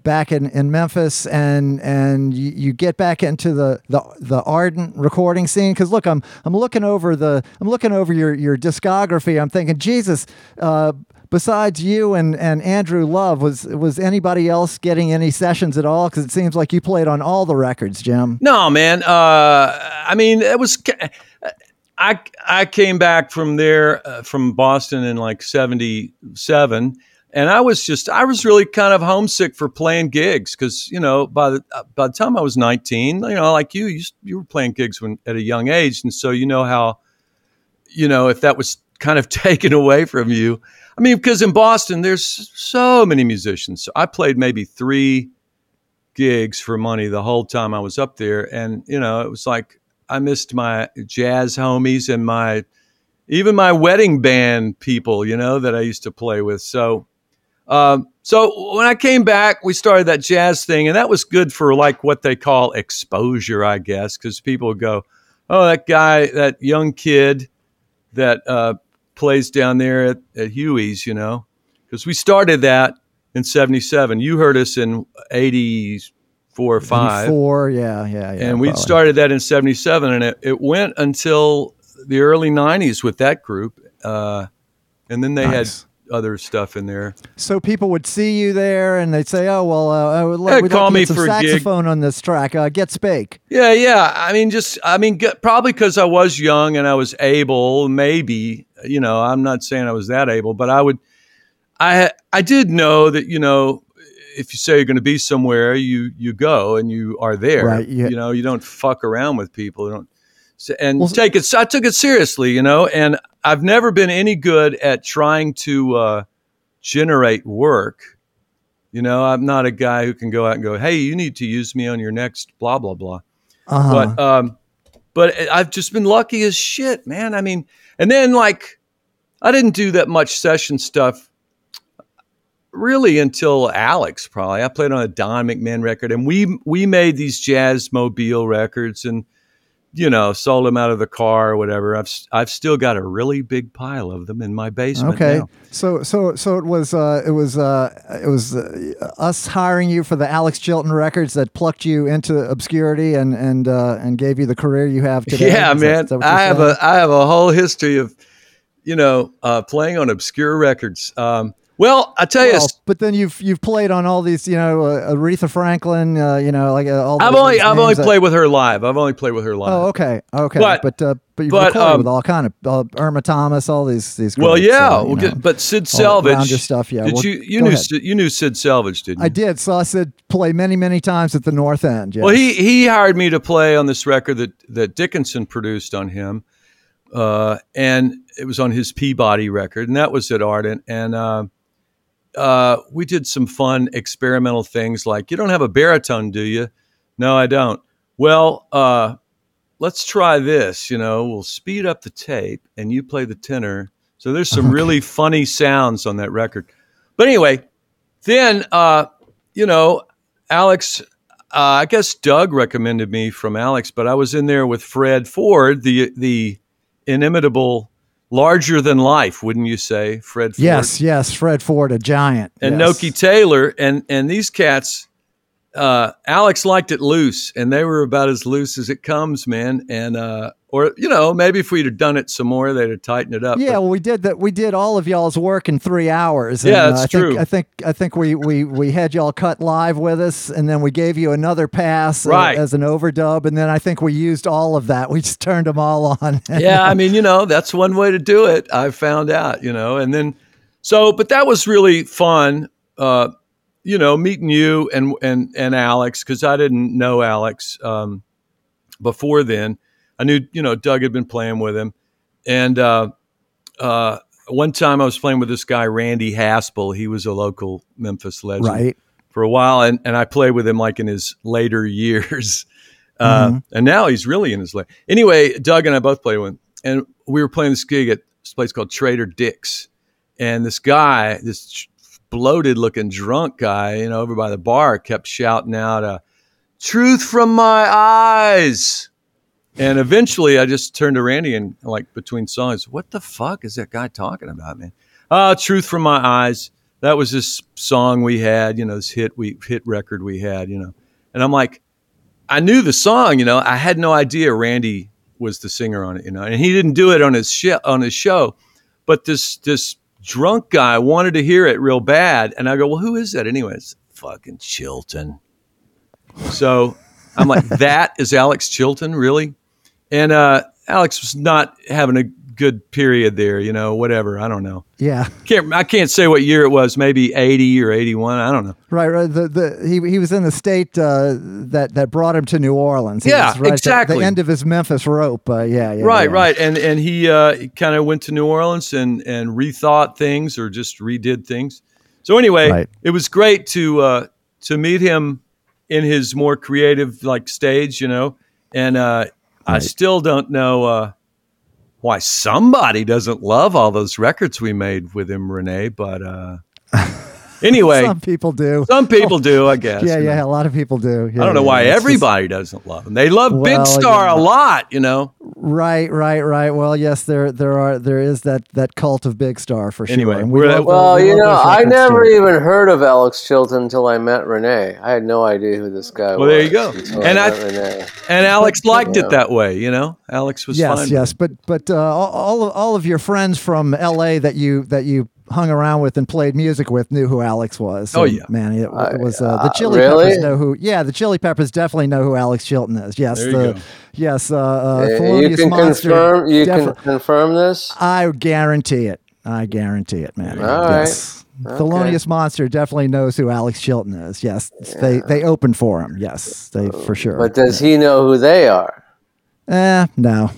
back in, in Memphis, and and you, you get back into the the, the ardent recording scene. Because look, I'm I'm looking over the I'm looking over your your discography. I'm thinking, Jesus. Uh, besides you and, and Andrew Love, was was anybody else getting any sessions at all? Because it seems like you played on all the records, Jim. No, man. Uh, I mean, it was I I came back from there uh, from Boston in like '77, and I was just I was really kind of homesick for playing gigs because you know by the uh, by the time I was 19, you know, like you you, you were playing gigs when at a young age, and so you know how you know if that was kind of taken away from you. I mean, because in Boston there's so many musicians. So I played maybe three gigs for money the whole time I was up there, and you know it was like I missed my jazz homies and my even my wedding band people, you know, that I used to play with. So, um, so when I came back, we started that jazz thing, and that was good for like what they call exposure, I guess, because people go, "Oh, that guy, that young kid that uh, plays down there at, at Huey's," you know, because we started that in '77. You heard us in 84 or five. Four, yeah, yeah, yeah. And we started that in '77, and it, it went until the early '90s with that group, uh, and then they nice. had other stuff in there. So people would see you there, and they'd say, "Oh, well, uh, we'd call like me some for saxophone on this track. Uh, get Spake." Yeah, yeah. I mean, just I mean, get, probably because I was young and I was able. Maybe you know, I'm not saying I was that able, but I would. I I did know that you know if you say you're going to be somewhere, you you go and you are there. Right. Yeah. You know, you don't fuck around with people. You don't and well, take it. I took it seriously, you know, and I've never been any good at trying to uh, generate work. You know, I'm not a guy who can go out and go, "Hey, you need to use me on your next blah blah blah." Uh-huh. But um, but I've just been lucky as shit, man. I mean, and then like, I didn't do that much session stuff really until Alex probably. I played on a Don McMahon record, and we we made these jazz mobile records, and you know sold them out of the car or whatever. I've I've still got a really big pile of them in my basement. Okay, now. so so so it was uh, it was uh, it was uh, us hiring you for the Alex Chilton records that plucked you into obscurity and and uh, and gave you the career you have today. Yeah, is man. That, I have a I have a whole history of you know uh, playing on obscure records. Um, well, I tell well, you, but then you've you've played on all these, you know, uh, Aretha Franklin, uh, you know, like uh, all. I've only I've only that, played with her live. I've only played with her live. Oh, okay, okay, but but uh, but you've but, recorded um, with all kind of uh, Irma Thomas, all these these. Well, yeah, well, get, but Sid Selvidge stuff. Yeah, did well, you you knew Sid, you knew Sid Selvidge, didn't you? I did. So I said play many many times at the North End. Yes. Well, he he hired me to play on this record that that Dickinson produced on him, uh, and it was on his Peabody record, and that was at Ardent, and uh, we did some fun experimental things like, you don't have a baritone, do you? No, I don't. Well, uh, let's try this. You know, we'll speed up the tape and you play the tenor. So there's some okay. really funny sounds on that record. But anyway, then, uh, you know, Alex, uh, I guess Doug recommended me from Alex, but I was in there with Fred Ford, the, the inimitable larger than life, wouldn't you say, Fred? Ford? Yes, yes, Fred Ford, a giant, and yes. Nokie Taylor, and and these cats. Uh, Alex liked it loose, and they were about as loose as it comes, man. And uh, or you know, maybe if we'd have done it some more, they'd have tightened it up. Yeah, but, well, we did that. We did all of y'all's work in three hours. And, yeah, that's uh, I true. Think, I think I think we, we we had y'all cut live with us, and then we gave you another pass uh, right. uh, as an overdub, and then I think we used all of that. We just turned them all on. yeah, I mean, you know, that's one way to do it. I found out, you know, and then so, but that was really fun. Uh, you know, meeting you and and and Alex because I didn't know Alex um, before then I knew, you know, Doug had been playing with him. And uh, uh, one time I was playing with this guy Randy Haspel. He was a local Memphis legend Right. for a while, and, and I played with him like in his later years. Uh, Mhm. And now he's really in his late. Anyway, Doug and I both played with him, and we were playing this gig at this place called Trader Dick's, and this guy, this bloated looking drunk guy, you know, over by the bar, kept shouting out, uh, "Truth from my eyes." And eventually, I just turned to Randy and, like, between songs, what the fuck is that guy talking about, man? Uh, Truth from My Eyes. That was this song we had, you know, this hit we hit record we had, you know. And I'm like, I knew the song, you know. I had no idea Randy was the singer on it, you know, and he didn't do it on his sh- on his show. But this this drunk guy wanted to hear it real bad, and I go, "Well, who is that, anyways?" Fucking Chilton. So I'm like, "That is Alex Chilton, really?" And uh, Alex was not having a good period there, you know. Whatever, I don't know. Yeah. Can't I can't say what year it was. Maybe 80 or 81. I don't know. Right, right. The, the he he was in the state uh, that that brought him to New Orleans. He Yeah, right at the- exactly. The, end of his Memphis rope. Uh, yeah, yeah. right, yeah. right, and and he uh, kind of went to New Orleans and and rethought things or just redid things. So anyway, Right. it was great to uh, to meet him in his more creative like stage, you know. And uh, I still don't know uh, why somebody doesn't love all those records we made with him, Renee. But uh, anyway, Some people do. some people do, I guess. yeah, you know. yeah. A lot of people do. Yeah, I don't know yeah, why yeah. It's just- everybody doesn't love him. They love Big Star yeah. a lot, you know. Right, right, right. Well, yes, there there are there is that that cult of Big Star for sure. Anyway, and we love Well, we you know, I never too. even heard of Alex Chilton until I met Renee. I had no idea who this guy was. Well, there you go. And I- met Renee. And Alex liked Yeah. it that way, you know. Alex was yes, fine. yes, but but uh, all all all of your friends from L.A. that you that you hung around with and played music with knew who Alex was. Oh, yeah. man, it, Uh, it was uh, the uh, Chili really? Peppers know who. Yeah, the Chili Peppers definitely know who Alex Chilton is. Yes, There you the go. yes, uh, uh, Uh, you can Monster. confirm. You defi- can confirm this. I guarantee it. I guarantee it, man. All right. yes. Thelonious Monster definitely knows who Alex Chilton is. Yes, they they open for him. Yes, they for sure. But does he know who they are? eh, no,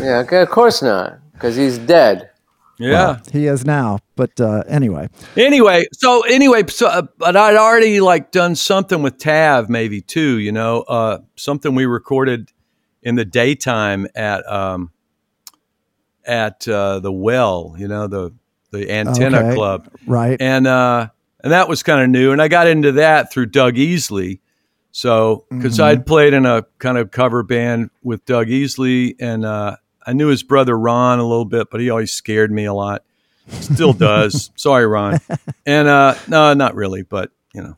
Yeah, okay, of course not, because he's dead. Yeah. Well, he is now. But uh, anyway, Anyway, so anyway, so uh, but I'd already like done something with Tav, maybe too. You know, uh, something we recorded in the daytime at um, at uh, the Well. You know, the the Antenna Okay. Club. right? and uh, and that was kind of new. And I got into that through Doug Easley. So because Mhm. I'd played in a kind of cover band with Doug Easley, and uh, I knew his brother Ron a little bit, but he always scared me a lot. Still does. Sorry, Ron. And uh, no, not really, but you know,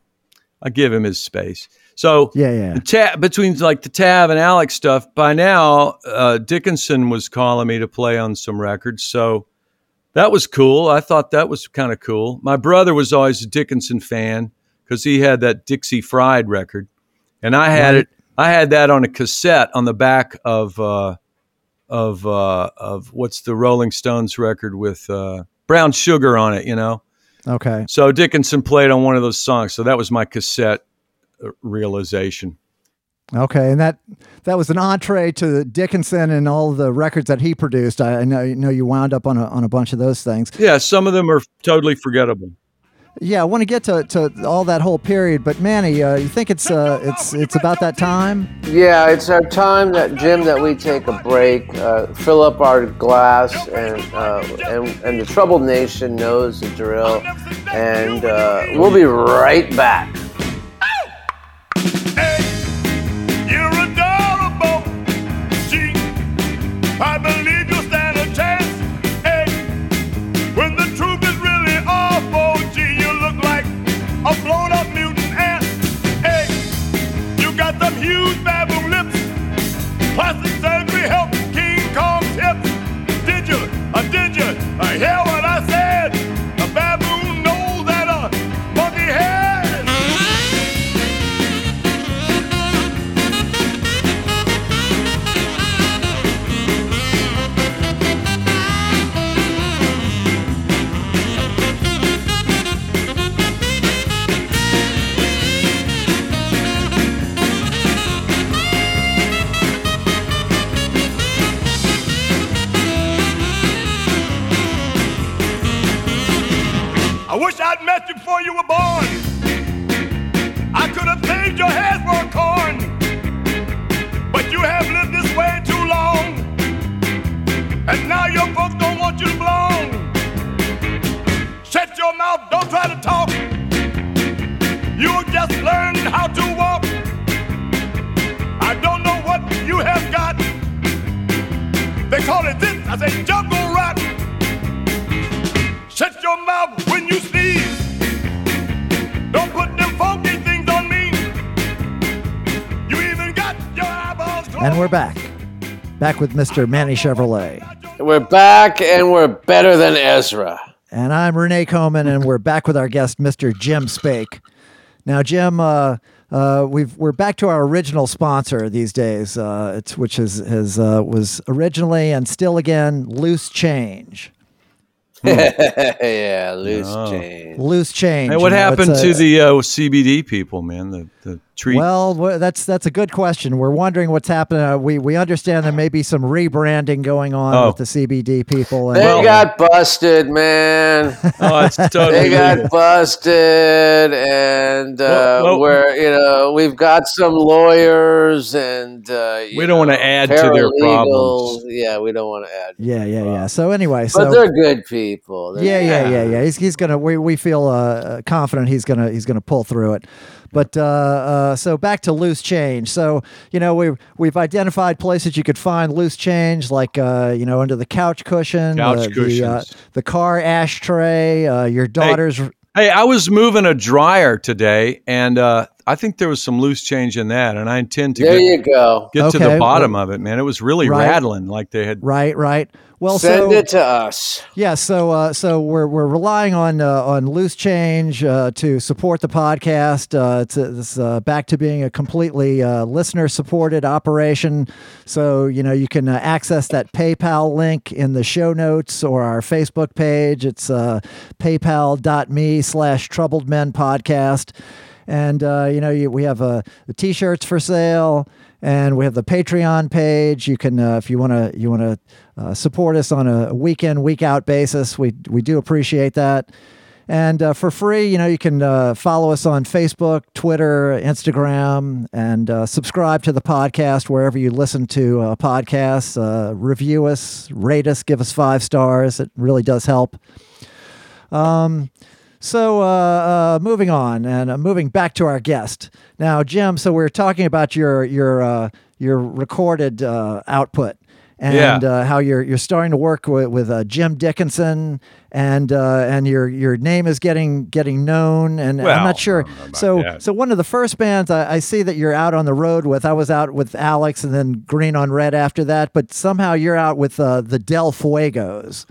I give him his space. So yeah, yeah. the tab between like the Tav and Alex stuff. By now, uh, Dickinson was calling me to play on some records, so that was cool. I thought that was kind of cool. My brother was always a Dickinson fan because he had that Dixie Fried record, and I had Right. it. I had that on a cassette on the back of uh, of uh, of what's the Rolling Stones record with uh, Brown Sugar on it. You know. Okay. So Dickinson played on one of those songs. So that was my cassette uh, realization. Okay, and that that was an entree to Dickinson and all the records that he produced. I, I know, you know you wound up on a on a bunch of those things. Yeah, some of them are totally forgettable. Yeah, I want to get to, to all that whole period, but Manny, uh, you think it's uh, it's it's about that time? Yeah, it's our time that Jim that we take a break, uh, fill up our glass, and uh, and and the troubled nation knows the drill, and uh, we'll be right back. Back with Mr. Manny Chevrolet. We're back and we're better than Ezra. And I'm Renee Coman, and we're back with our guest, Mr. Jim Spake. Now, Jim, uh, uh, we've we're back to our original sponsor these days, uh, it's, which is has uh, was originally and still again Loose Change. yeah, loose Oh. change. Loose Change. Hey, what you know, happened a- to the uh, CBD people, man? The the treat. Well, that's that's a good question. We're wondering what's happening. Uh, we we understand there may be some rebranding going on Oh. with the CBD people. And, They Well- got busted, man. oh, it's totally. they got legal. busted, and uh, Well, well- we're you know we've got some lawyers, and uh, you We don't wanna add to their problems. Yeah, we don't want to add. yeah, yeah, yeah. So anyway, But so they're good people. They're- yeah, yeah, yeah, yeah. He's he's gonna. We we feel uh, confident he's gonna he's gonna pull through it. But uh, uh, so back to loose change. So you know we've we've identified places you could find loose change, like uh, you know under the couch cushion, Couch the, the, uh, the car ashtray, uh, your daughter's. Hey, I was moving a dryer today, and uh, I think there was some loose change in that, and I intend to There get, you go. get to the bottom of it, man. It was really Right. rattling, like they had. Right, right. Well, Send so it to us. Yeah, so uh, so we're we're relying on uh, on loose change uh, to support the podcast. Uh, it's, it's uh, back to being a completely uh, listener supported operation. So you know you can uh, access that PayPal link in the show notes or our Facebook page. It's uh, PayPal.me slash Troubled Men Podcast. And uh, you know, you, we have uh, the T-shirts for sale, and we have the Patreon page. You can, uh, if you want to, you want to uh, support us on a week in, week out basis. We we do appreciate that. And uh, for free, you know, you can uh, follow us on Facebook, Twitter, Instagram, and uh, subscribe to the podcast wherever you listen to uh, podcasts. Uh, review us, rate us, give us five stars. It really does help. Um, so, uh, uh, moving on and uh, moving back to our guest now, Jim. So we're talking about your your uh, your recorded uh, output and Yeah. uh, how you're you're starting to work with, with uh, Jim Dickinson and uh, and your your name is getting getting known. And I'm not sure. I don't know about So that. so one of the first bands I, I see that you're out on the road with. I was out with Alex and then Green on Red after that. But somehow you're out with uh, the Del Fuegos.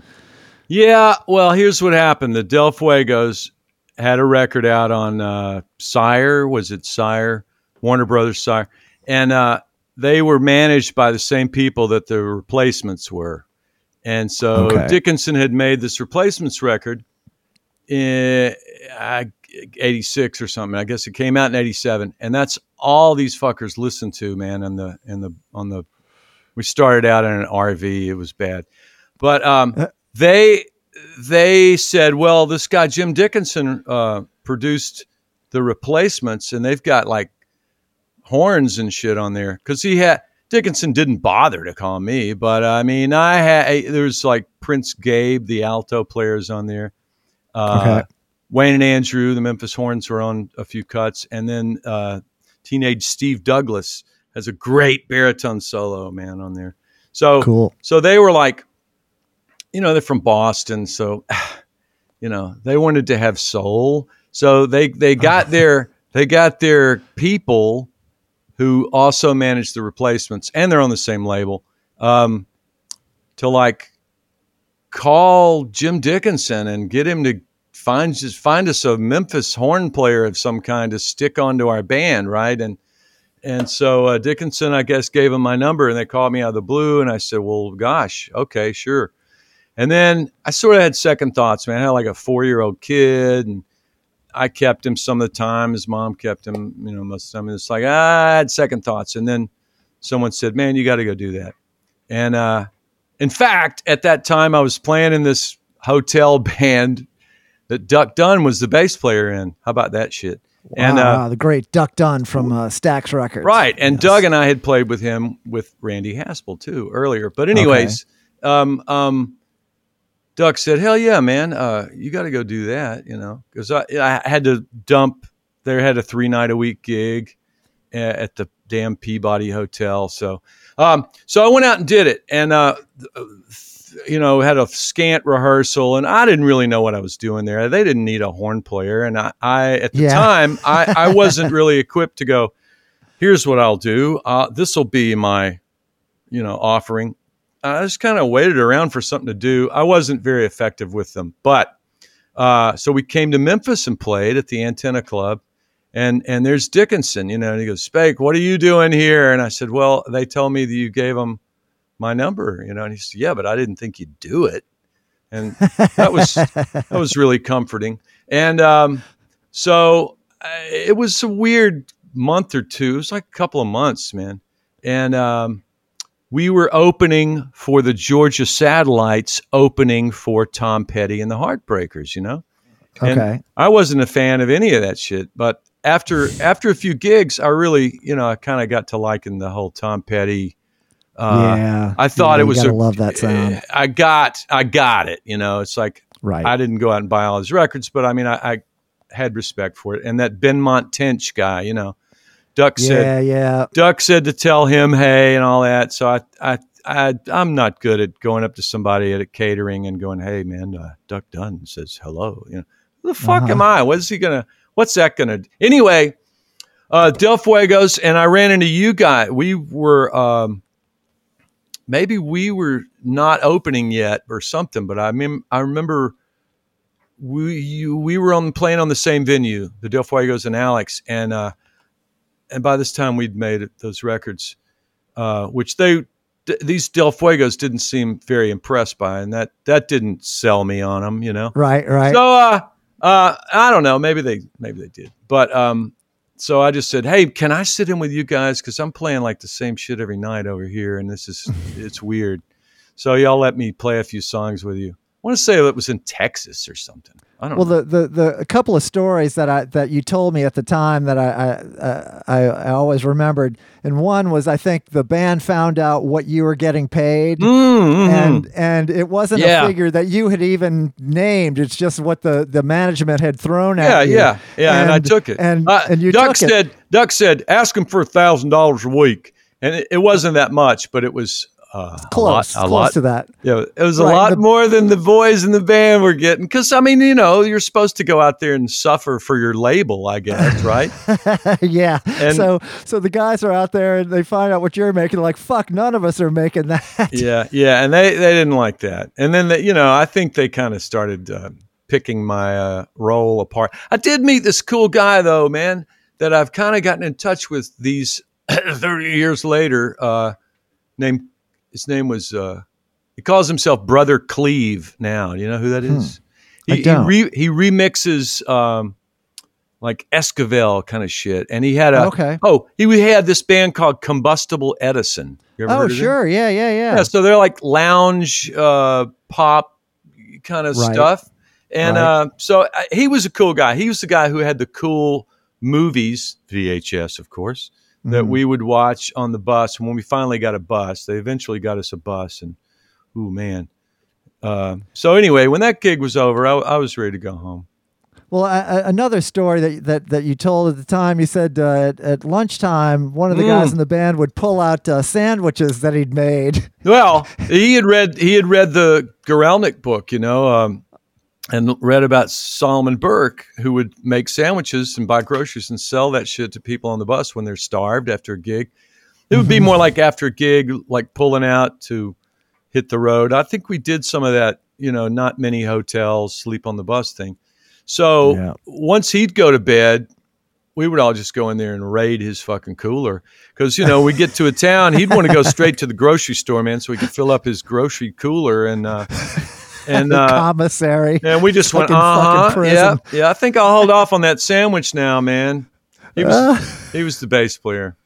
Yeah, well, here's what happened. The Del Fuegos had a record out on uh, Sire. Was it Sire? Warner Brothers Sire. And uh, they were managed by the same people that the replacements were. And so Okay. Dickinson had made this replacements record in uh, 86 or something. I guess it came out in 87. And that's all these fuckers listened to, man, in the in the on the we started out in an RV. It was bad. But um, Uh. They they said, well, this guy Jim Dickinson uh, produced the replacements, and they've got like horns and shit on there because he had Dickinson didn't bother to call me, but I mean, I had there's like Prince Gabe, the alto players on there. Uh, Okay. Wayne and Andrew, the Memphis Horns, were on a few cuts, and then uh, teenage Steve Douglas has a great baritone solo, man, on there. So Cool. so they were like, you know, they're from Boston, so you know they wanted to have soul. So they they got their they got their people who also manage the replacements, and they're on the same label. Um, to like call Jim Dickinson and get him to find just find us a Memphis horn player of some kind to stick onto our band, right? And and so uh, Dickinson, I guess, gave him my number, and they called me out of the blue, and I said, "Well, gosh, okay, sure." And then I sort of had second thoughts, man. I had like a four-year-old kid, and I kept him some of the time. His mom kept him, you know, most of the time. It's like ah, I had second thoughts, and then someone said, "Man, you got to go do that." And uh, in fact, at that time, I was playing in this hotel band that Duck Dunn was the bass player in. How about that shit? and uh, the great Duck Dunn from uh, Stax Records. Right. And Yes. Doug and I had played with him with Randy Haspel too earlier. But anyways, um, um, Doug said, "Hell yeah, man! Uh, you got to go do that." You know, because I, I had to dump. They had a three night a week gig at the damn Peabody Hotel. So, um, so I went out and did it, and uh, you know, had a scant rehearsal, and I didn't really know what I was doing there. They didn't need a horn player, and I, I at the Yeah. time, I, I wasn't really equipped to go. Here's what I'll do. Uh, this will be my, you know, offering. I just kind of waited around for something to do. I wasn't very effective with them, but uh, so we came to Memphis and played at the Antenna Club, and and there's Dickinson, you know, and he goes, Spake, what are you doing here? And I said, Well, they told me that you gave them my number, you know, and he said, Yeah, but I didn't think you'd do it, and that was that was really comforting. And um, so uh, it was a weird month or two. It was like a couple of months, man. And um, we were opening for the Georgia Satellites, opening for Tom Petty and the Heartbreakers. You know, And Okay. I wasn't a fan of any of that shit, but after after a few gigs, I really, you know, I kind of got to liking the whole Tom Petty. Uh, yeah. I thought Yeah, it was gotta love that sound. I got, I got it. You know, it's like Right. I didn't go out and buy all his records, but I mean, I, I had respect for it. And that Benmont Tench guy, you know, Duck said, yeah, yeah. Duck said to tell him hey and all that. So I, I, I, I'm not good at going up to somebody at a catering and going, hey man, uh, Duck Dunn says hello. You know, who the fuck Uh-huh. am I? What's he gonna? What's that gonna? Anyway, uh, Del Fuegos and I ran into you guys. We were. Um, maybe we were not opening yet or something, but I mean, I remember we you, we were on playing on the same venue, the Del Fuegos and Alex, and uh, and by this time we'd made those records, uh, which they th- these Del Fuegos didn't seem very impressed by, and that that didn't sell me on them, you know. Right, right. So uh, uh, I don't know. Maybe they maybe they did, but um, so I just said, "Hey, can I sit in with you guys? Because I'm playing like the same shit every night over here, and this is it's weird. So y'all let me play a few songs with you. I want to say it was in Texas or something. I don't well, know. the, the the a couple of stories that I that you told me at the time that I I, uh, I I always remembered, and one was I think the band found out what you were getting paid, Mm, mhm. and and it wasn't Yeah. a figure that you had even named. It's just what the the management had thrown yeah, at you. yeah, yeah, yeah. and, I took it. and Uh, and you Duck took it. said, Duck said, ask him for a thousand dollars a week, and it, it wasn't that much, but it was uh, close, a lot, a close lot to that. Yeah, it was a lot the- more than the boys in the band were getting. Because I mean, you know, you're supposed to go out there and suffer for your label, I guess, right? yeah. And- so so the guys are out there and they find out what you're making. They're like, fuck, none of us are making that. yeah, yeah, and they they didn't like that. And then they, you know, I think they kind of started uh, picking my uh, role apart. I did meet this cool guy though, man, that I've kind of gotten in touch with these 30 years later. Uh, named his name was uh, he calls himself Brother Cleve now. You know who that is? Hmm. I He, don't. he, re, he remixes um, like Esquivel kind of shit, and he had a Okay. oh he had this band called Combustible Edison. Oh, of them? sure. Yeah, yeah, yeah. Yeah, so they're like lounge uh, pop kind of Right. stuff. And Right. uh, so uh, he was a cool guy. He was the guy who had the cool movies, VHS, of course, that Mhm. we would watch on the bus. And when we finally got a bus, they eventually got us a bus. And, oh man. Uh, so anyway, when that gig was over, I, I was ready to go home. Well, a- another story that, that that you told at the time, you said uh, at, at lunchtime, one of the guys Mm. in the band would pull out uh, sandwiches that he'd made. Well, he had read he had read the Guralnick book, you know, um, and read about Solomon Burke, who would make sandwiches and buy groceries and sell that shit to people on the bus when they're starved after a gig. It would be more like after a gig, like pulling out to hit the road. I think we did some of that, you know, not many hotels, sleep on the bus thing. So Yeah. once he'd go to bed, we would all just go in there and raid his fucking cooler. Because, you know, we get to a town, he'd want to go straight to the grocery store, man, so we could fill up his grocery cooler. And, uh, and, the uh, commissary. and we just went, Fucking uh huh, Yeah. Yeah. I think I'll hold off on that sandwich now, man. He was, Uh, he was the bass player.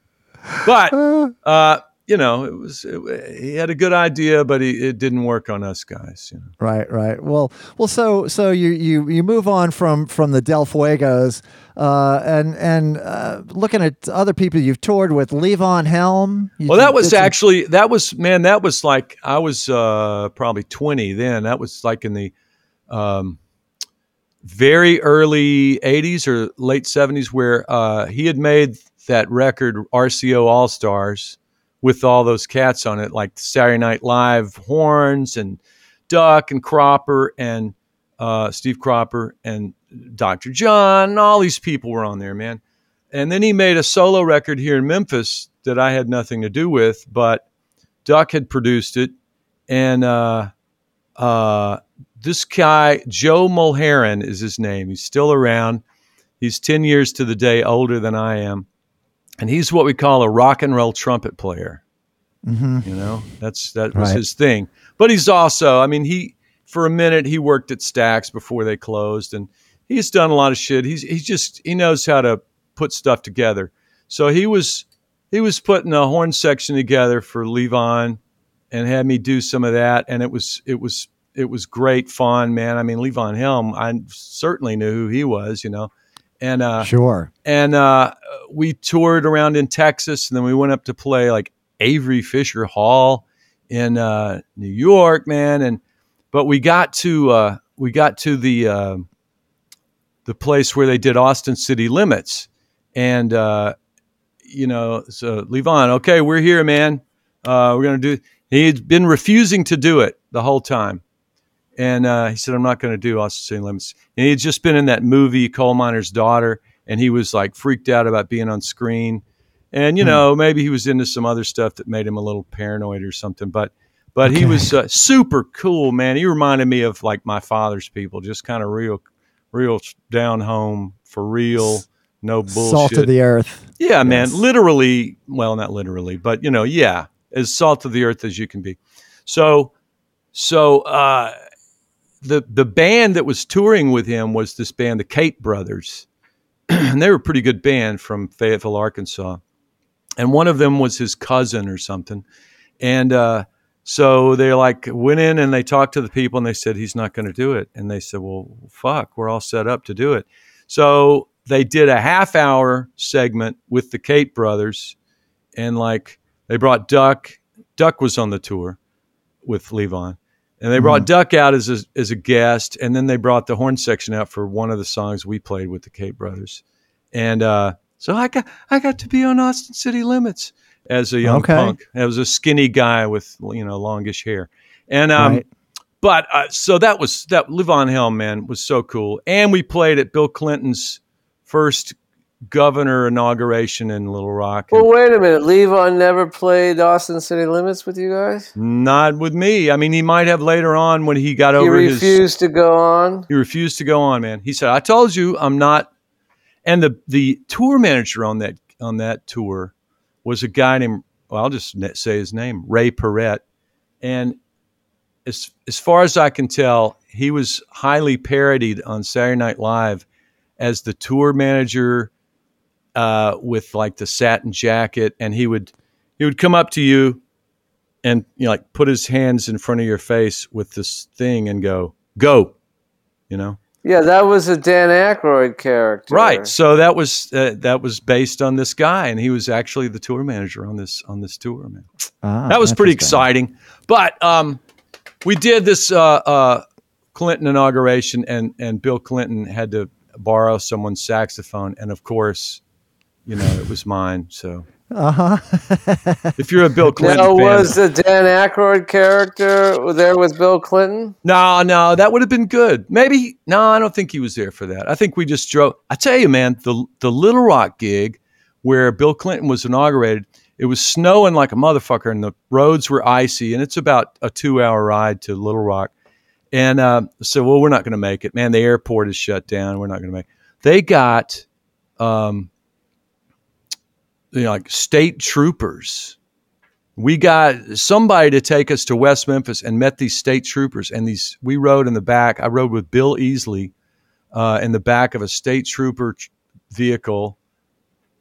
But, uh, uh, you know, it was it, he had a good idea, but he, it didn't work on us guys. You know. Right, right. Well, well. So, so you you you move on from from the Del Fuegos, uh, and and uh, looking at other people you've toured with, Levon Helm. Well, that was actually that was man. That was like I was uh, probably twenty then. That was like in the um, very early '80s or late '70s, where uh, he had made that record RCO All Stars with all those cats on it, like Saturday Night Live horns and Duck and Cropper and uh, Steve Cropper and Dr. John, and all these people were on there, man. And then he made a solo record here in Memphis that I had nothing to do with, but Duck had produced it. And uh, uh, this guy, Joe Mulherin, is his name. He's still around. He's 10 years to the day older than I am and he's what we call a rock and roll trumpet player. Mm-hmm. You know, that's that was right. his thing. But he's also, I mean, he for a minute he worked at Stax before they closed, and he's done a lot of shit. He's he's just he knows how to put stuff together. So he was he was putting a horn section together for Levon, and had me do some of that, and it was it was it was great fun, man. I mean, Levon Helm, I certainly knew who he was, you know and uh, sure. And uh, we toured around in Texas, and then we went up to play like Avery Fisher Hall in uh, New York, man. And but we got to uh, we got to the uh, the place where they did Austin City Limits, and uh, you know, so Levon, okay, we're here, man. Uh, we're gonna do. He'd been refusing to do it the whole time. And uh, he said, I'm not going to do Austin City Limits. And he had just been in that movie, Coal Miner's Daughter, and he was like freaked out about being on screen. And, you hmm. know, maybe he was into some other stuff that made him a little paranoid or something. But but okay. he was uh, super cool, man. He reminded me of like my father's people, just kind of real, real down home, for real, no bullshit. Salt of the earth. Yeah, yes. man. Literally, well, not literally, but, you know, yeah, as salt of the earth as you can be. So, so, uh, the the band that was touring with him was this band, the Cate Brothers, and they were a pretty good band from Fayetteville, Arkansas. And one of them was his cousin or something, and uh, so they like went in and they talked to the people and they said he's not going to do it, and they said, well, fuck, we're all set up to do it. So they did a half hour segment with the Cate Brothers, and like they brought Duck. Duck was on the tour with Levon and they brought mm-hmm. Duck out as a, as a guest, and then they brought the horn section out for one of the songs we played with the Cate Brothers, and uh, so I got I got to be on Austin City Limits as a young okay. punk. I was a skinny guy with you know longish hair, and um, right. but uh, so that was that Levon Helm man was so cool, and we played at Bill Clinton's first governor inauguration in Little Rock. Well, wait a minute. Levon never played Austin City Limits with you guys? Not with me. I mean, he might have later on when he got he over his. He refused to go on? He refused to go on, man. He said, I told you I'm not. And the, the tour manager on that on that tour was a guy named, well, I'll just say his name, Ray Perrette. And as, as far as I can tell, he was highly parodied on Saturday Night Live as the tour manager uh, with like the satin jacket, and he would he would come up to you and you know, like put his hands in front of your face with this thing and go go, you know. Yeah, that was a Dan Aykroyd character, right? So that was uh, that was based on this guy, and he was actually the tour manager on this on this tour, man. Ah, that was pretty exciting. But um, we did this uh, uh, Clinton inauguration, and and Bill Clinton had to borrow someone's saxophone, and of course, you know, it was mine. So. Uh huh. if you're a Bill Clinton now, fan, was the Dan Aykroyd character there with Bill Clinton? No, no, that would have been good. Maybe. No, I don't think he was there for that. I think we just drove. I tell you, man, the the Little Rock gig where Bill Clinton was inaugurated, it was snowing like a motherfucker, and the roads were icy, and it's about a two hour ride to Little Rock. And uh, so, well, we're not going to make it, man. The airport is shut down. We're not going to make. It. They got. Um, you know, like state troopers. We got somebody to take us to West Memphis and met these state troopers. And these we rode in the back. I rode with Bill Easley uh, in the back of a state trooper vehicle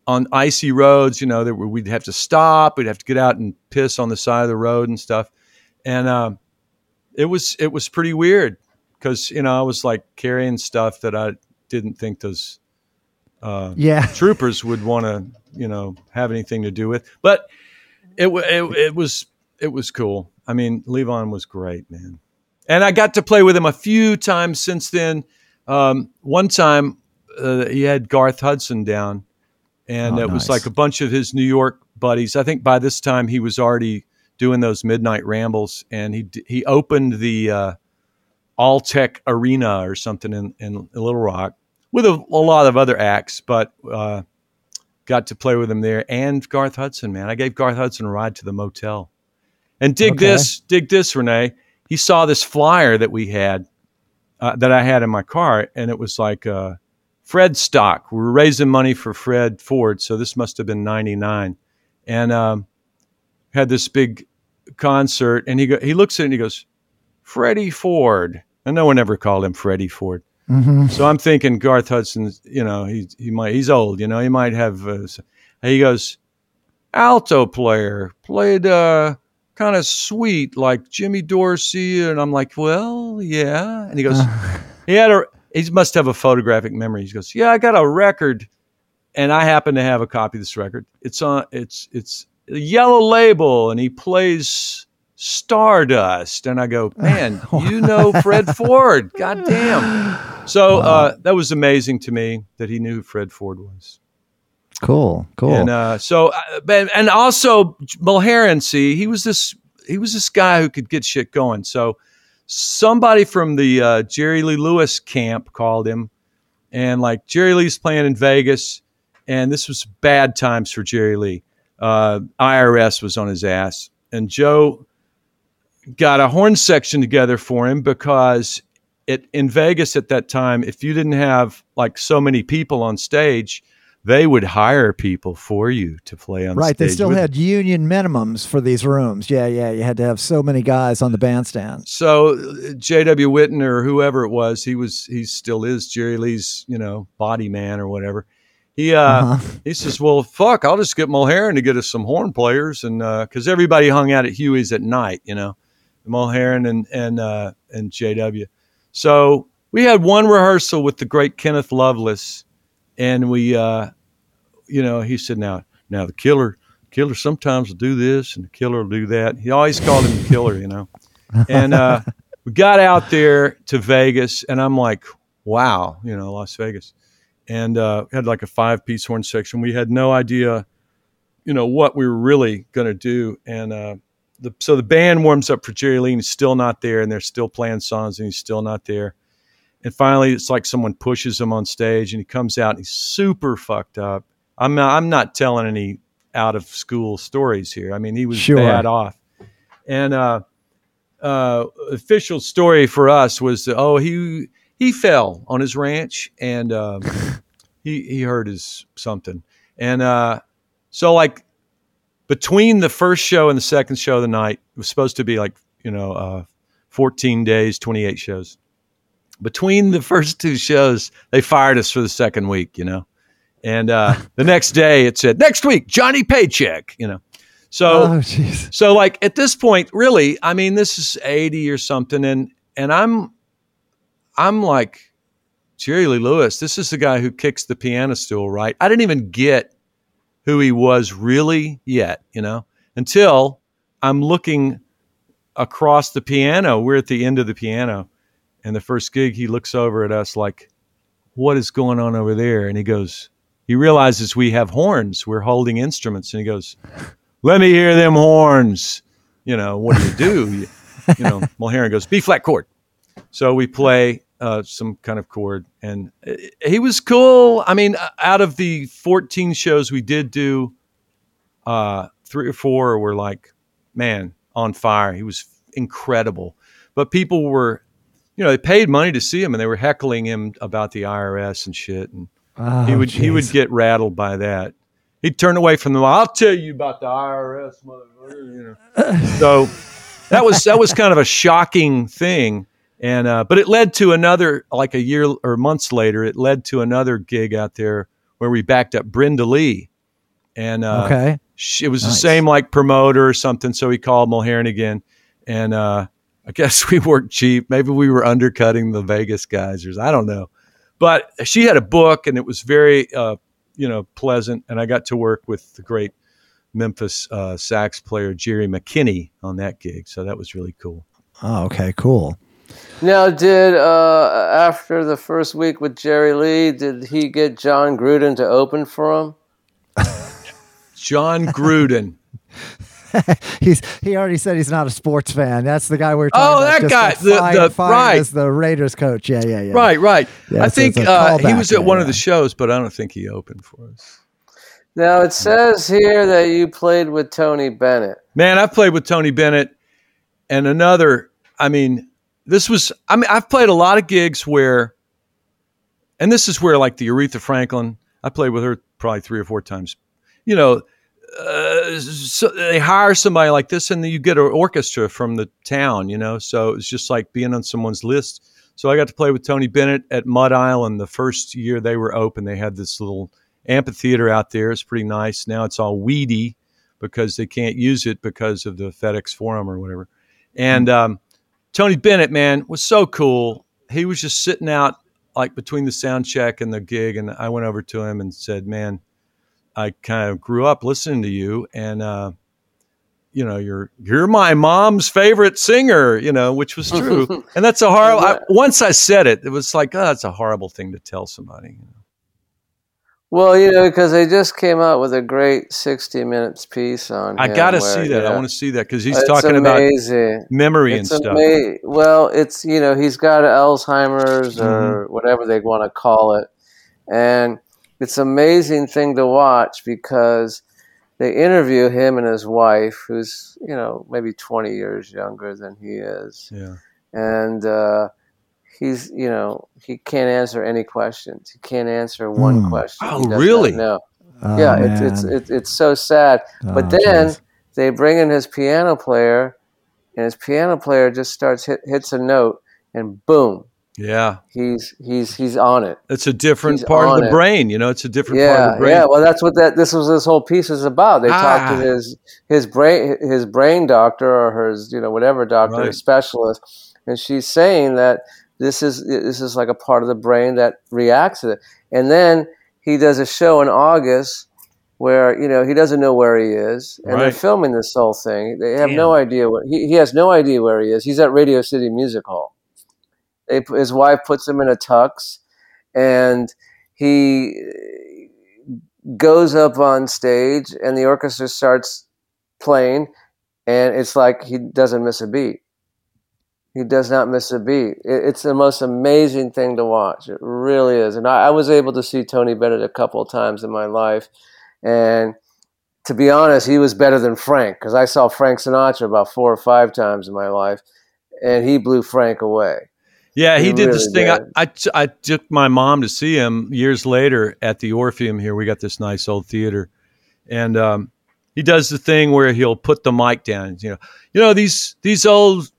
on icy roads. You know, that we'd have to stop. We'd have to get out and piss on the side of the road and stuff. And uh, it was it was pretty weird because you know I was like carrying stuff that I didn't think those uh, Yeah. troopers would want to you know have anything to do with. But it, it it was it was cool. I mean, Levon was great, man, and I got to play with him a few times since then. Um, one time uh, he had Garth Hudson down, and Oh, it was like a bunch of his New York buddies. I think by this time he was already doing those midnight rambles, and he he opened the uh, Alltel Arena or something in, in Little Rock with a, a lot of other acts, but uh, got to play with him there and Garth Hudson. Man, I gave Garth Hudson a ride to the motel, and dig Okay. this, dig this, Renee. He saw this flyer that we had uh, that I had in my car, and it was like uh, Fred stock. We were raising money for Fred Ford, so this must have been '99, and um, had this big concert. And he go, he looks at it and he goes, "Freddie Ford," and no one ever called him Freddie Ford. Hmm So I'm thinking Garth Hudson, you know, he he might he's old, you know, he might have. Uh, he goes, alto player, played uh, kind of sweet like Jimmy Dorsey, and I'm like, well, yeah. And he goes, he had a he must have a photographic memory. He goes, yeah, I got a record, and I happen to have a copy of this record. It's on it's it's a yellow label, and he plays. Stardust, and I go, man, you know Fred Ford, God damn. So uh, that was amazing to me that he knew who Fred Ford was. Cool. Cool. And uh, so, uh, but- and also Mulherin, see, he was this he was this guy who could get shit going. So somebody from the uh, Jerry Lee Lewis camp called him, and like Jerry Lee's playing in Vegas, and this was bad times for Jerry Lee. Uh, IRS was on his ass, and Joe got a horn section together for him because it in Vegas at that time, if you didn't have like so many people on stage, they would hire people for you to play on stage. right. stage. They still had union minimums for these rooms. Yeah. Yeah. You had to have so many guys on the bandstand. So uh, J.W. Whitten or whoever it was, he was he still is Jerry Lee's you know body man or whatever. He uh, Uh-huh. he says, well, fuck, I'll just get Mulherin to get us some horn players, and because everybody hung out at Huey's at night, you know, Mulherin and and uh, and J.W. So we had one rehearsal with the great Kenneth Lovelace, and we, uh, you know, he said, now now the killer killer sometimes will do this and the killer will do that. He always called him the killer, you know and uh, we got out there to Vegas, and I'm like, wow, you know, Las Vegas, and uh, had like a five piece horn section. We had no idea, you know, what we were really going to do, and uh, the, so the band warms up for Jerry Lee, and he's still not there, and they're still playing songs, and he's still not there. And finally, it's like someone pushes him on stage, and he comes out, and he's super fucked up. I'm not, I'm not telling any out of school stories here. I mean, he was Sure. bad off, and uh, uh, official story for us was that, oh he he fell on his ranch and um, he he hurt his something and uh, so like between the first show and the second show of the night it was supposed to be like you know uh, 14 days 28 shows. Between the first two shows they fired us for the second week you know? And uh, the next day it said next week Johnny paycheck you know? So oh, so like at this point, really, I mean, this is 80 or something, and and I'm I'm like Jerry Lee Lewis, this is the guy who kicks the piano stool, right? I didn't even get who he was really yet, you know, until I'm looking across the piano. We're at the end of the piano, and the first gig, he looks over at us like, What is going on over there? And he goes, he realizes we have horns. We're holding instruments, and he goes, let me hear them horns. You know, what do you do? you, you know, Mulherin goes, B flat chord. So we play uh, some kind of chord, and uh, he was cool. I mean, out of the 14 shows we did do, uh, three or four were like, man, on fire. He was incredible. But people were, you know, they paid money to see him, and they were heckling him about the IRS and shit. And Oh, he would he would get rattled by that. He'd turn away from them. I'll tell you about the IRS, motherfucker. You know. so that was that was kind of a shocking thing, and uh, but it led to another like a year or months later. It led to another gig out there where we backed up Brenda Lee, and uh, okay. she, it was the same like promoter or something. So he called Mulherin again, and uh, I guess we worked cheap. Maybe we were undercutting the Vegas guys, or I don't know. But she had a book, and it was very, uh, you know, pleasant. And I got to work with the great Memphis uh, sax player Jerry McKinney on that gig, so that was really cool. Oh, okay, cool. Now, did uh, after the first week with Jerry Lee, did he get Jon Gruden to open for him? Jon Gruden. He's he already said he's not a sports fan. That's the guy we we're talking about. Oh, about. that just guy, the- fired- the- fired right. as the Raiders coach. Yeah, yeah, yeah. Right, right. Yeah, I so think uh, he was at yeah, one of the shows, but I don't think he opened for us. Now it says here that you played with Tony Bennett. Man, I've played with Tony Bennett and another. I mean, this was. I mean, I've played a lot of gigs where, and this is where like the Aretha Franklin. I played with her probably three or four times. You know, uh, so they hire somebody like this, and then you get an orchestra from the town. You know, so it's just like being on someone's list. So I got to play with Tony Bennett at Mud Island the first year they were open. They had this little amphitheater out there. It's pretty nice. Now it's all weedy because they can't use it because of the FedEx Forum or whatever. And um, Tony Bennett, man, was so cool. He was just sitting out like between the sound check and the gig, and I went over to him and said, "Man, I kind of grew up listening to you, and uh, you know, you're you're my mom's favorite singer, you know, which was true. and that's a horrible. I, once I said it, it was like, oh, that's a horrible thing to tell somebody. You know? Well, you know, because they just came out with a great 60 minutes piece on. I got to see that. I want to see that because he's it's talking about amazing. memory It's and stuff. well, it's you know he's got Alzheimer's or Mm-hmm. whatever they want to call it, and it's an amazing thing to watch because they interview him and his wife, who's you know maybe 20 years younger than he is, Yeah. and uh, he's you know he can't answer any questions. He can't answer one Hmm. question. Oh, He does not really? know. Oh, yeah, it's it's it's it's so sad. But Oh, then geez. they bring in his piano player, and his piano player just starts hit, hits a note, and boom, Yeah. he's he's he's on it. It's a different He's part of the it. brain. You know, it's a different part of Yeah, the brain. yeah. Well, that's what that this was. This whole piece is about. They talked Ah. to his his brain his brain doctor or his you know whatever doctor Right. specialist, and she's saying that this is this is like a part of the brain that reacts to it. And then he does a show in August where you know he doesn't know where he is, and they're filming this whole thing. They have no idea what he, he has no idea where he is. He's at Radio City Music Hall. They, his wife puts him in a tux, and he goes up on stage, and the orchestra starts playing, and it's like he doesn't miss a beat. He does not miss a beat. It, it's the most amazing thing to watch. It really is. And I, I was able to see Tony Bennett a couple of times in my life, and to be honest, he was better than Frank because I saw Frank Sinatra about four or five times in my life, and he blew Frank away. Yeah, he, He did this really thing. I, did. I, t- I took my mom to see him years later at the Orpheum here. We got this nice old theater. And um, he does the thing where he'll put the mic down. You know, you know these these old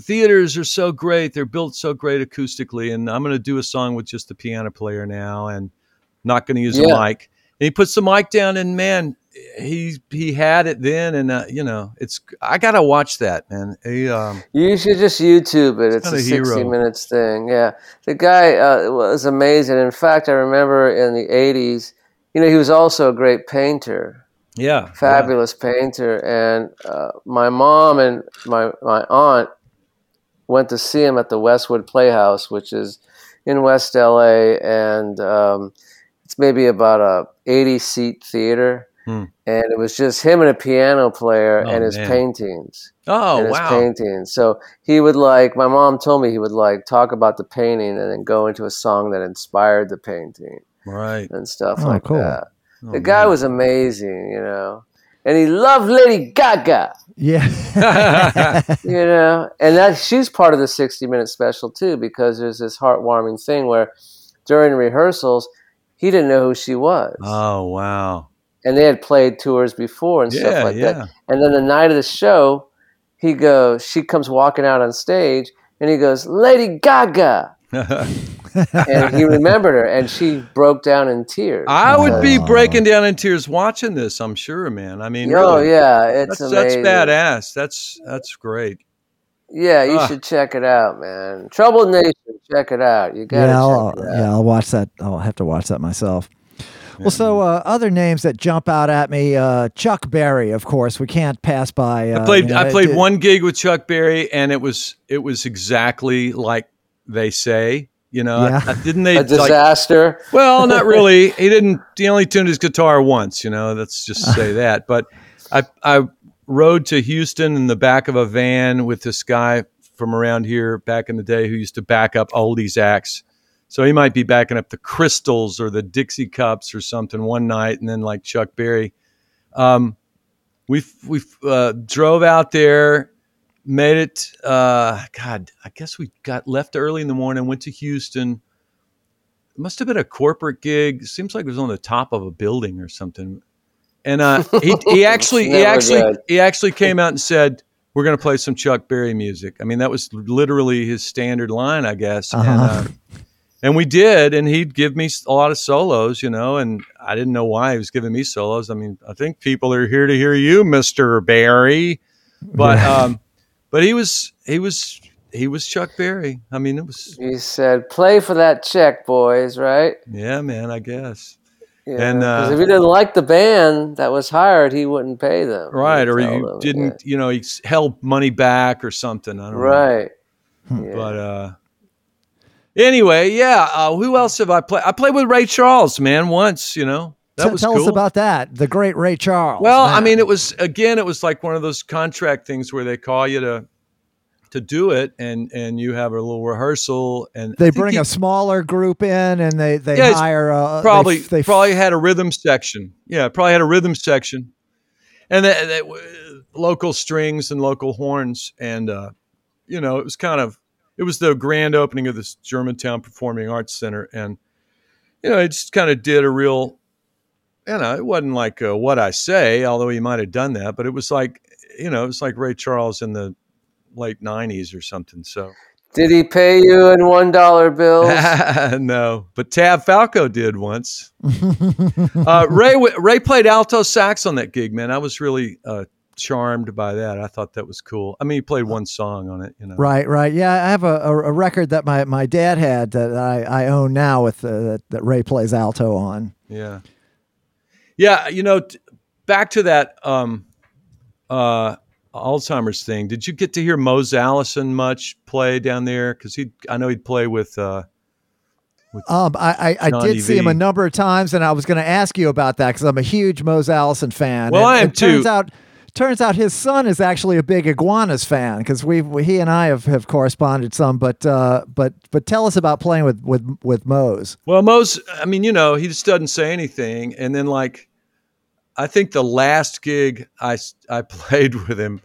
theaters are so great. They're built so great acoustically. And I'm going to do a song with just the piano player now and not going to use Yeah. a mic. And he puts the mic down and man, he he had it then. And, uh, you know, it's I got to watch that, man. He, um, You should just YouTube it. It's a 60 hero. minutes thing. Yeah. The guy uh, was amazing. In fact, I remember in the 80s, you know, he was also a great painter, yeah. fabulous painter. And uh, my mom and my, my aunt went to see him at the Westwood Playhouse, which is in West LA. And um, it's maybe about a 80 seat theater. Hmm. And it was just him and a piano player Oh, and his man. paintings Oh, and his wow. paintings. So he would like my mom told me he would like talk about the painting and then go into a song that inspired the painting Right. and stuff Oh, like cool. that. Oh, The guy man. was amazing, you know. And he loved Lady Gaga, yeah. you know. And that she's part of the 60 minute special too because there's this heartwarming thing where during rehearsals he didn't know who she was. oh, wow. and they had played tours before and Yeah, stuff like yeah. that. And then the night of the show, he goes, she comes walking out on stage, and he goes, "Lady Gaga," and he remembered her, and she broke down in tears. I would be breaking down in tears watching this. I'm sure, man. I mean, oh really, yeah, it's that's, that's badass. That's that's great. Yeah, you Ah. should check it out, man. Troubled Nation, check it out. You gotta yeah, I'll, check it out. yeah, I'll watch that. I'll have to watch that myself. Well, so uh, other names that jump out at me, uh, Chuck Berry, of course, we can't pass by. Uh, I played you know, I played it- one gig with Chuck Berry, and it was it was exactly like they say. You know, Yeah. I, didn't they A like? disaster. Well, not really. He didn't. He only tuned his guitar once. You know, let's just say that. But I I rode to Houston in the back of a van with this guy from around here back in the day who used to back up oldies acts. So he might be backing up the Crystals or the Dixie Cups or something one night, and then like Chuck Berry. Um, we we uh, drove out there, made it. Uh, God, I guess we got left early in the morning, went to Houston. It must have been a corporate gig. Seems like it was on the top of a building or something. And uh, he he actually he actually good. he actually came out and said, "We're going to play some Chuck Berry music." I mean, that was literally his standard line, I guess. And, Uh-huh. uh, and we did, and he'd give me a lot of solos, you know, and I didn't know why he was giving me solos. I mean, I think people are here to hear you, Mister Berry, but um, but he was he was he was Chuck Berry. I mean, it was He said, "Play for that check, boys." Right? yeah, man. I guess Yeah, And, uh, if he didn't like the band that was hired, he wouldn't pay them. right, or you them, didn't, you know, he held money back or something. I don't know. Right. Hmm. Yeah. But uh, anyway, yeah. Uh, who else have I played? I played with Ray Charles, man, once. You know, that T- tell cool. us about that. The great Ray Charles. Well, I mean, it was again, it was like one of those contract things where they call you to to do it, and and you have a little rehearsal, and they think bring he a smaller group in and they they Yeah, hire a, probably they, they probably had a rhythm section. Yeah, probably had a rhythm section, and that, that local strings and local horns, and uh, you know, it was kind of it was the grand opening of this Germantown Performing Arts Center, and you know, it just kind of did a real. You know, it wasn't like uh, what I say, although he might have done that, but it was like, you know, it was like Ray Charles in the late '90s or something. So Did he pay you in one dollar bills? no, but Tav Falco did once. uh, Ray Ray played alto sax on that gig, man. I was really uh, charmed by that. I thought that was cool. I mean, he played one song on it, you know. Right, right. Yeah, I have a, a, a record that my, my dad had that I, I own now with uh, that, that Ray plays alto on. Yeah, yeah. You know, t- back to that um, uh, Alzheimer's thing. Did you get to hear Mose Allison much play down there? Because he, I know he'd play with. Uh, Um, I, I, I did see him a number of times, and I was going to ask you about that because I'm a huge Mose Allison fan. Well, And I am it Turns too. out, turns out his son is actually a big iguanas fan because we he and I have, have corresponded some. But uh, but but tell us about playing with with with Mose. Well, Mose, I mean, you know, he just doesn't say anything. And then, like, I think the last gig I I played with him,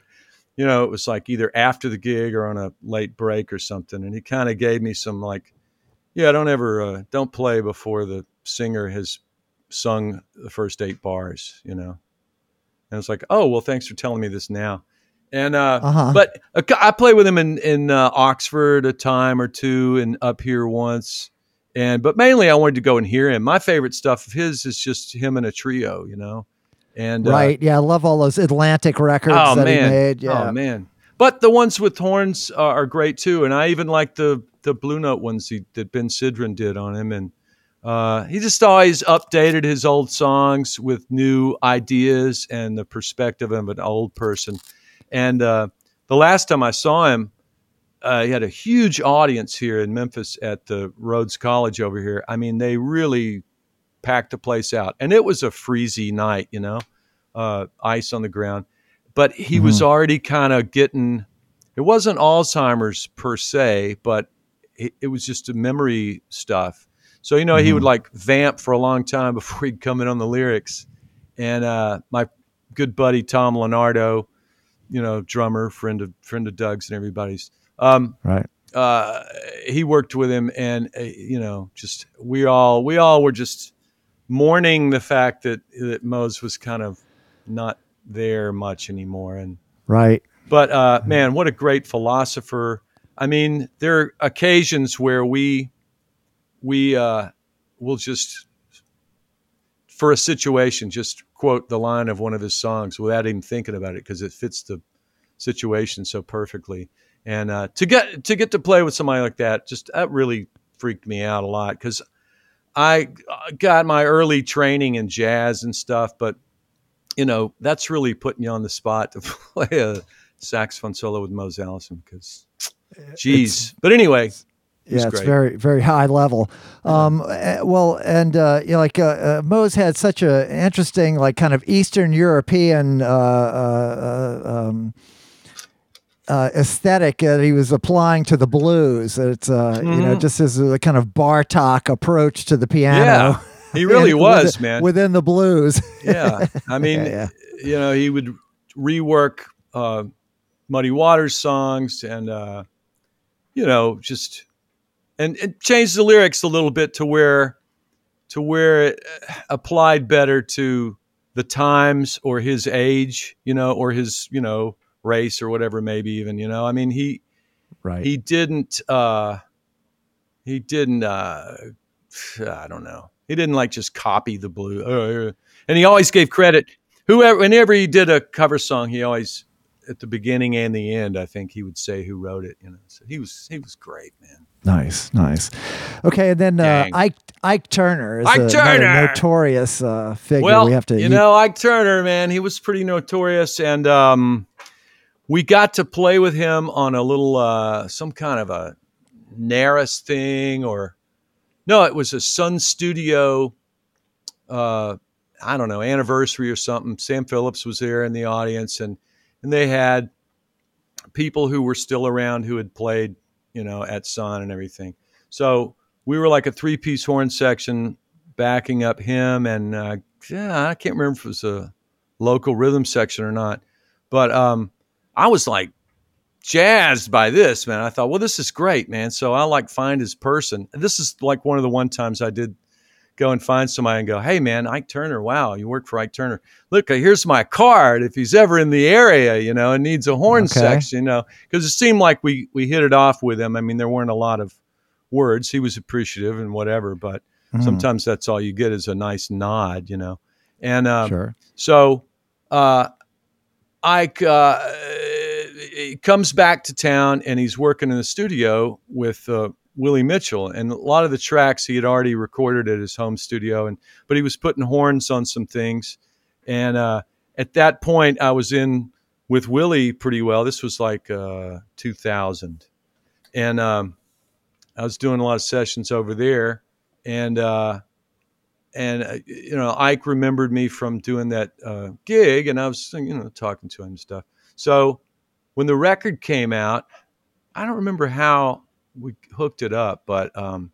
you know, it was like either after the gig or on a late break or something. And he kind of gave me some, like, yeah, don't ever, uh, don't play before the singer has sung the first eight bars, you know. And it's like, oh, well, thanks for telling me this now. And, uh, Uh-huh. but uh, I played with him in, in uh, Oxford a time or two and up here once and but mainly I wanted to go and hear him. My favorite stuff of his is just him in a trio, you know. And uh, right? Yeah, I love all those Atlantic records oh that man, he made. Yeah. oh man. But the ones with horns are, are great too, and I even like the the Blue Note ones he, that Ben Sidran did on him, and uh, he just always updated his old songs with new ideas and the perspective of an old person. And uh, the last time I saw him, uh, he had a huge audience here in Memphis at the Rhodes College over here. I mean, they really packed the place out, and it was a freezy night, you know, uh, ice on the ground. But he was already kind of getting. It wasn't Alzheimer's per se, but it, it was just a memory stuff. So you know, he would like vamp for a long time before he'd come in on the lyrics. And uh, my good buddy Tom Lonardo, you know, drummer, friend of friend of Doug's and everybody's. Um, Right. uh, he worked with him, and uh, you know, just we all we all were just mourning the fact that that Mose was kind of not there much anymore. And Right. but uh, man, what a great philosopher! I mean, there are occasions where we we uh, will just for a situation just quote the line of one of his songs without even thinking about it because it fits the situation so perfectly. And uh, to get to get to play with somebody like that, just that really freaked me out a lot because I got my early training in jazz and stuff, but you know that's really putting you on the spot to play a saxophone solo with Mose Allison because, geez. But anyway, yeah, it's great. very very high level. Um, eh, well, and uh, you know, like uh, uh, Mose had such a interesting, like kind of Eastern European uh, uh, uh, um, uh, aesthetic that he was applying to the blues. It's uh, you know Mhm. just as a kind of Bartok approach to the piano. Yeah, he really was, within, man. within the blues. yeah, I mean, Yeah, you know, he would rework uh, Muddy Waters songs and uh, you know just and, and change the lyrics a little bit to where to where it uh, applied better to the times or his age, you know, or his you know race or whatever, maybe even you know. I mean, he right. he didn't uh he didn't uh i don't know he didn't like just copy the blue uh, and he always gave credit whoever whenever he did a cover song he always at the beginning and the end i think he would say who wrote it you know so he was he was great man Nice, nice. Okay, and then uh, Ike Ike Turner is Ike a, Turner! notorious uh, figure. well we have to you know ike turner man he was pretty notorious and um we got to play with him on a little uh some kind of a naris thing or no it was a sun studio uh i don't know anniversary or something sam phillips was there in the audience and and they had people who were still around who had played you know at sun and everything. So we were like a three piece horn section backing up him and uh, yeah i can't remember if it was a local rhythm section or not but um i was like jazzed by this man. I thought well this is great man. So i like find his person. This is like one of the one times i did go and find somebody and go hey man ike turner wow you work for ike turner look uh, here's my card if he's ever in the area you know and needs a horn Okay. section you know because it seemed like we we hit it off with him i mean there weren't a lot of words he was appreciative and whatever but Mhm. sometimes that's all you get is a nice nod you know and um, sure. so uh, Ike uh, comes back to town and he's working in the studio with uh, Willie Mitchell, and a lot of the tracks he had already recorded at his home studio, and but he was putting horns on some things, and uh, at that point I was in with Willie pretty well. This was like uh, 2000, and um, I was doing a lot of sessions over there, and. Uh, and uh, you know Ike remembered me from doing that uh, gig, and I was you know talking to him and stuff. So when the record came out, I don't remember how we hooked it up, but um,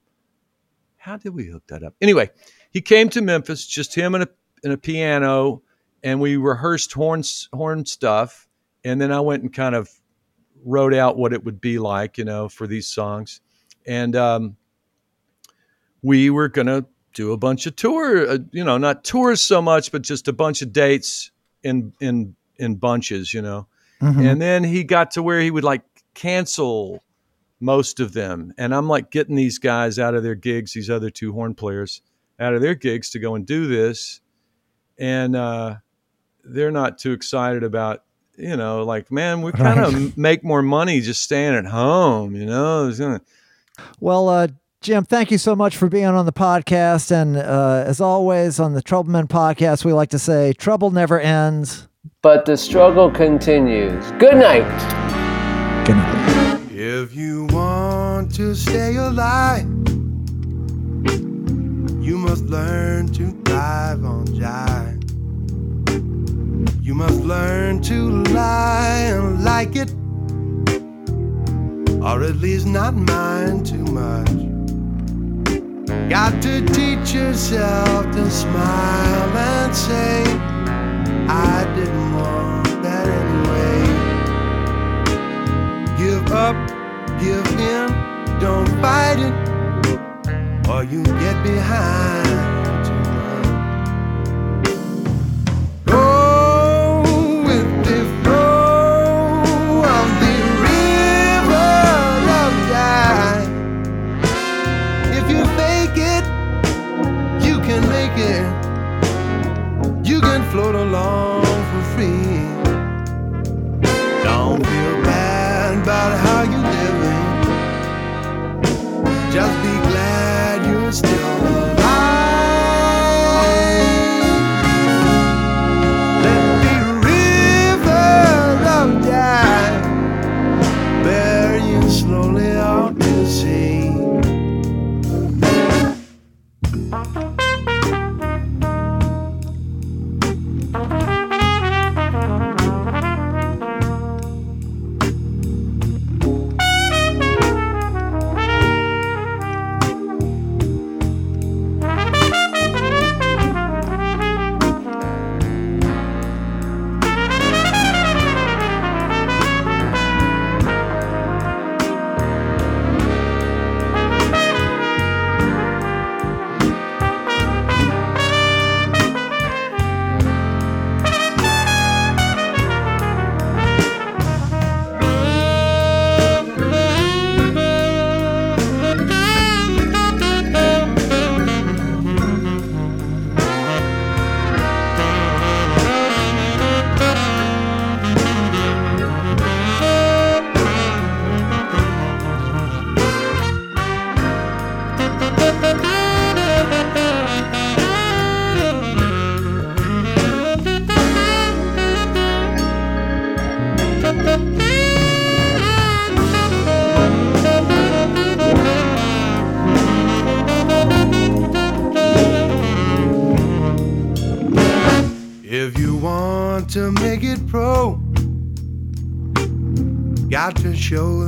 how did we hook that up? Anyway, he came to Memphis, just him and a and a piano, and we rehearsed horn horn stuff, and then I went and kind of wrote out what it would be like, you know, for these songs, and um, we were gonna do a bunch of tour, uh, you know, not tours so much, but just a bunch of dates in in in bunches, you know. Mhm. And then he got to where he would like cancel most of them, and I'm like getting these guys out of their gigs, these other two horn players out of their gigs to go and do this, and uh, they're not too excited about. You know, like man, we kind Right. of make more money just staying at home. You know, Well, uh, Jim, thank you so much for being on the podcast. And uh, as always, on the Troublemen podcast, we like to say trouble never ends. But the struggle continues. Good night. Good night. If you want to stay alive, you must learn to thrive on jive. You must learn to lie and like it, or at least not mind too much. Got to teach yourself to smile and say, I didn't want Give up, give in, don't fight it, or you get behind. Go with the flow of the river of life. If you fake it, you can make it. You can float along. Show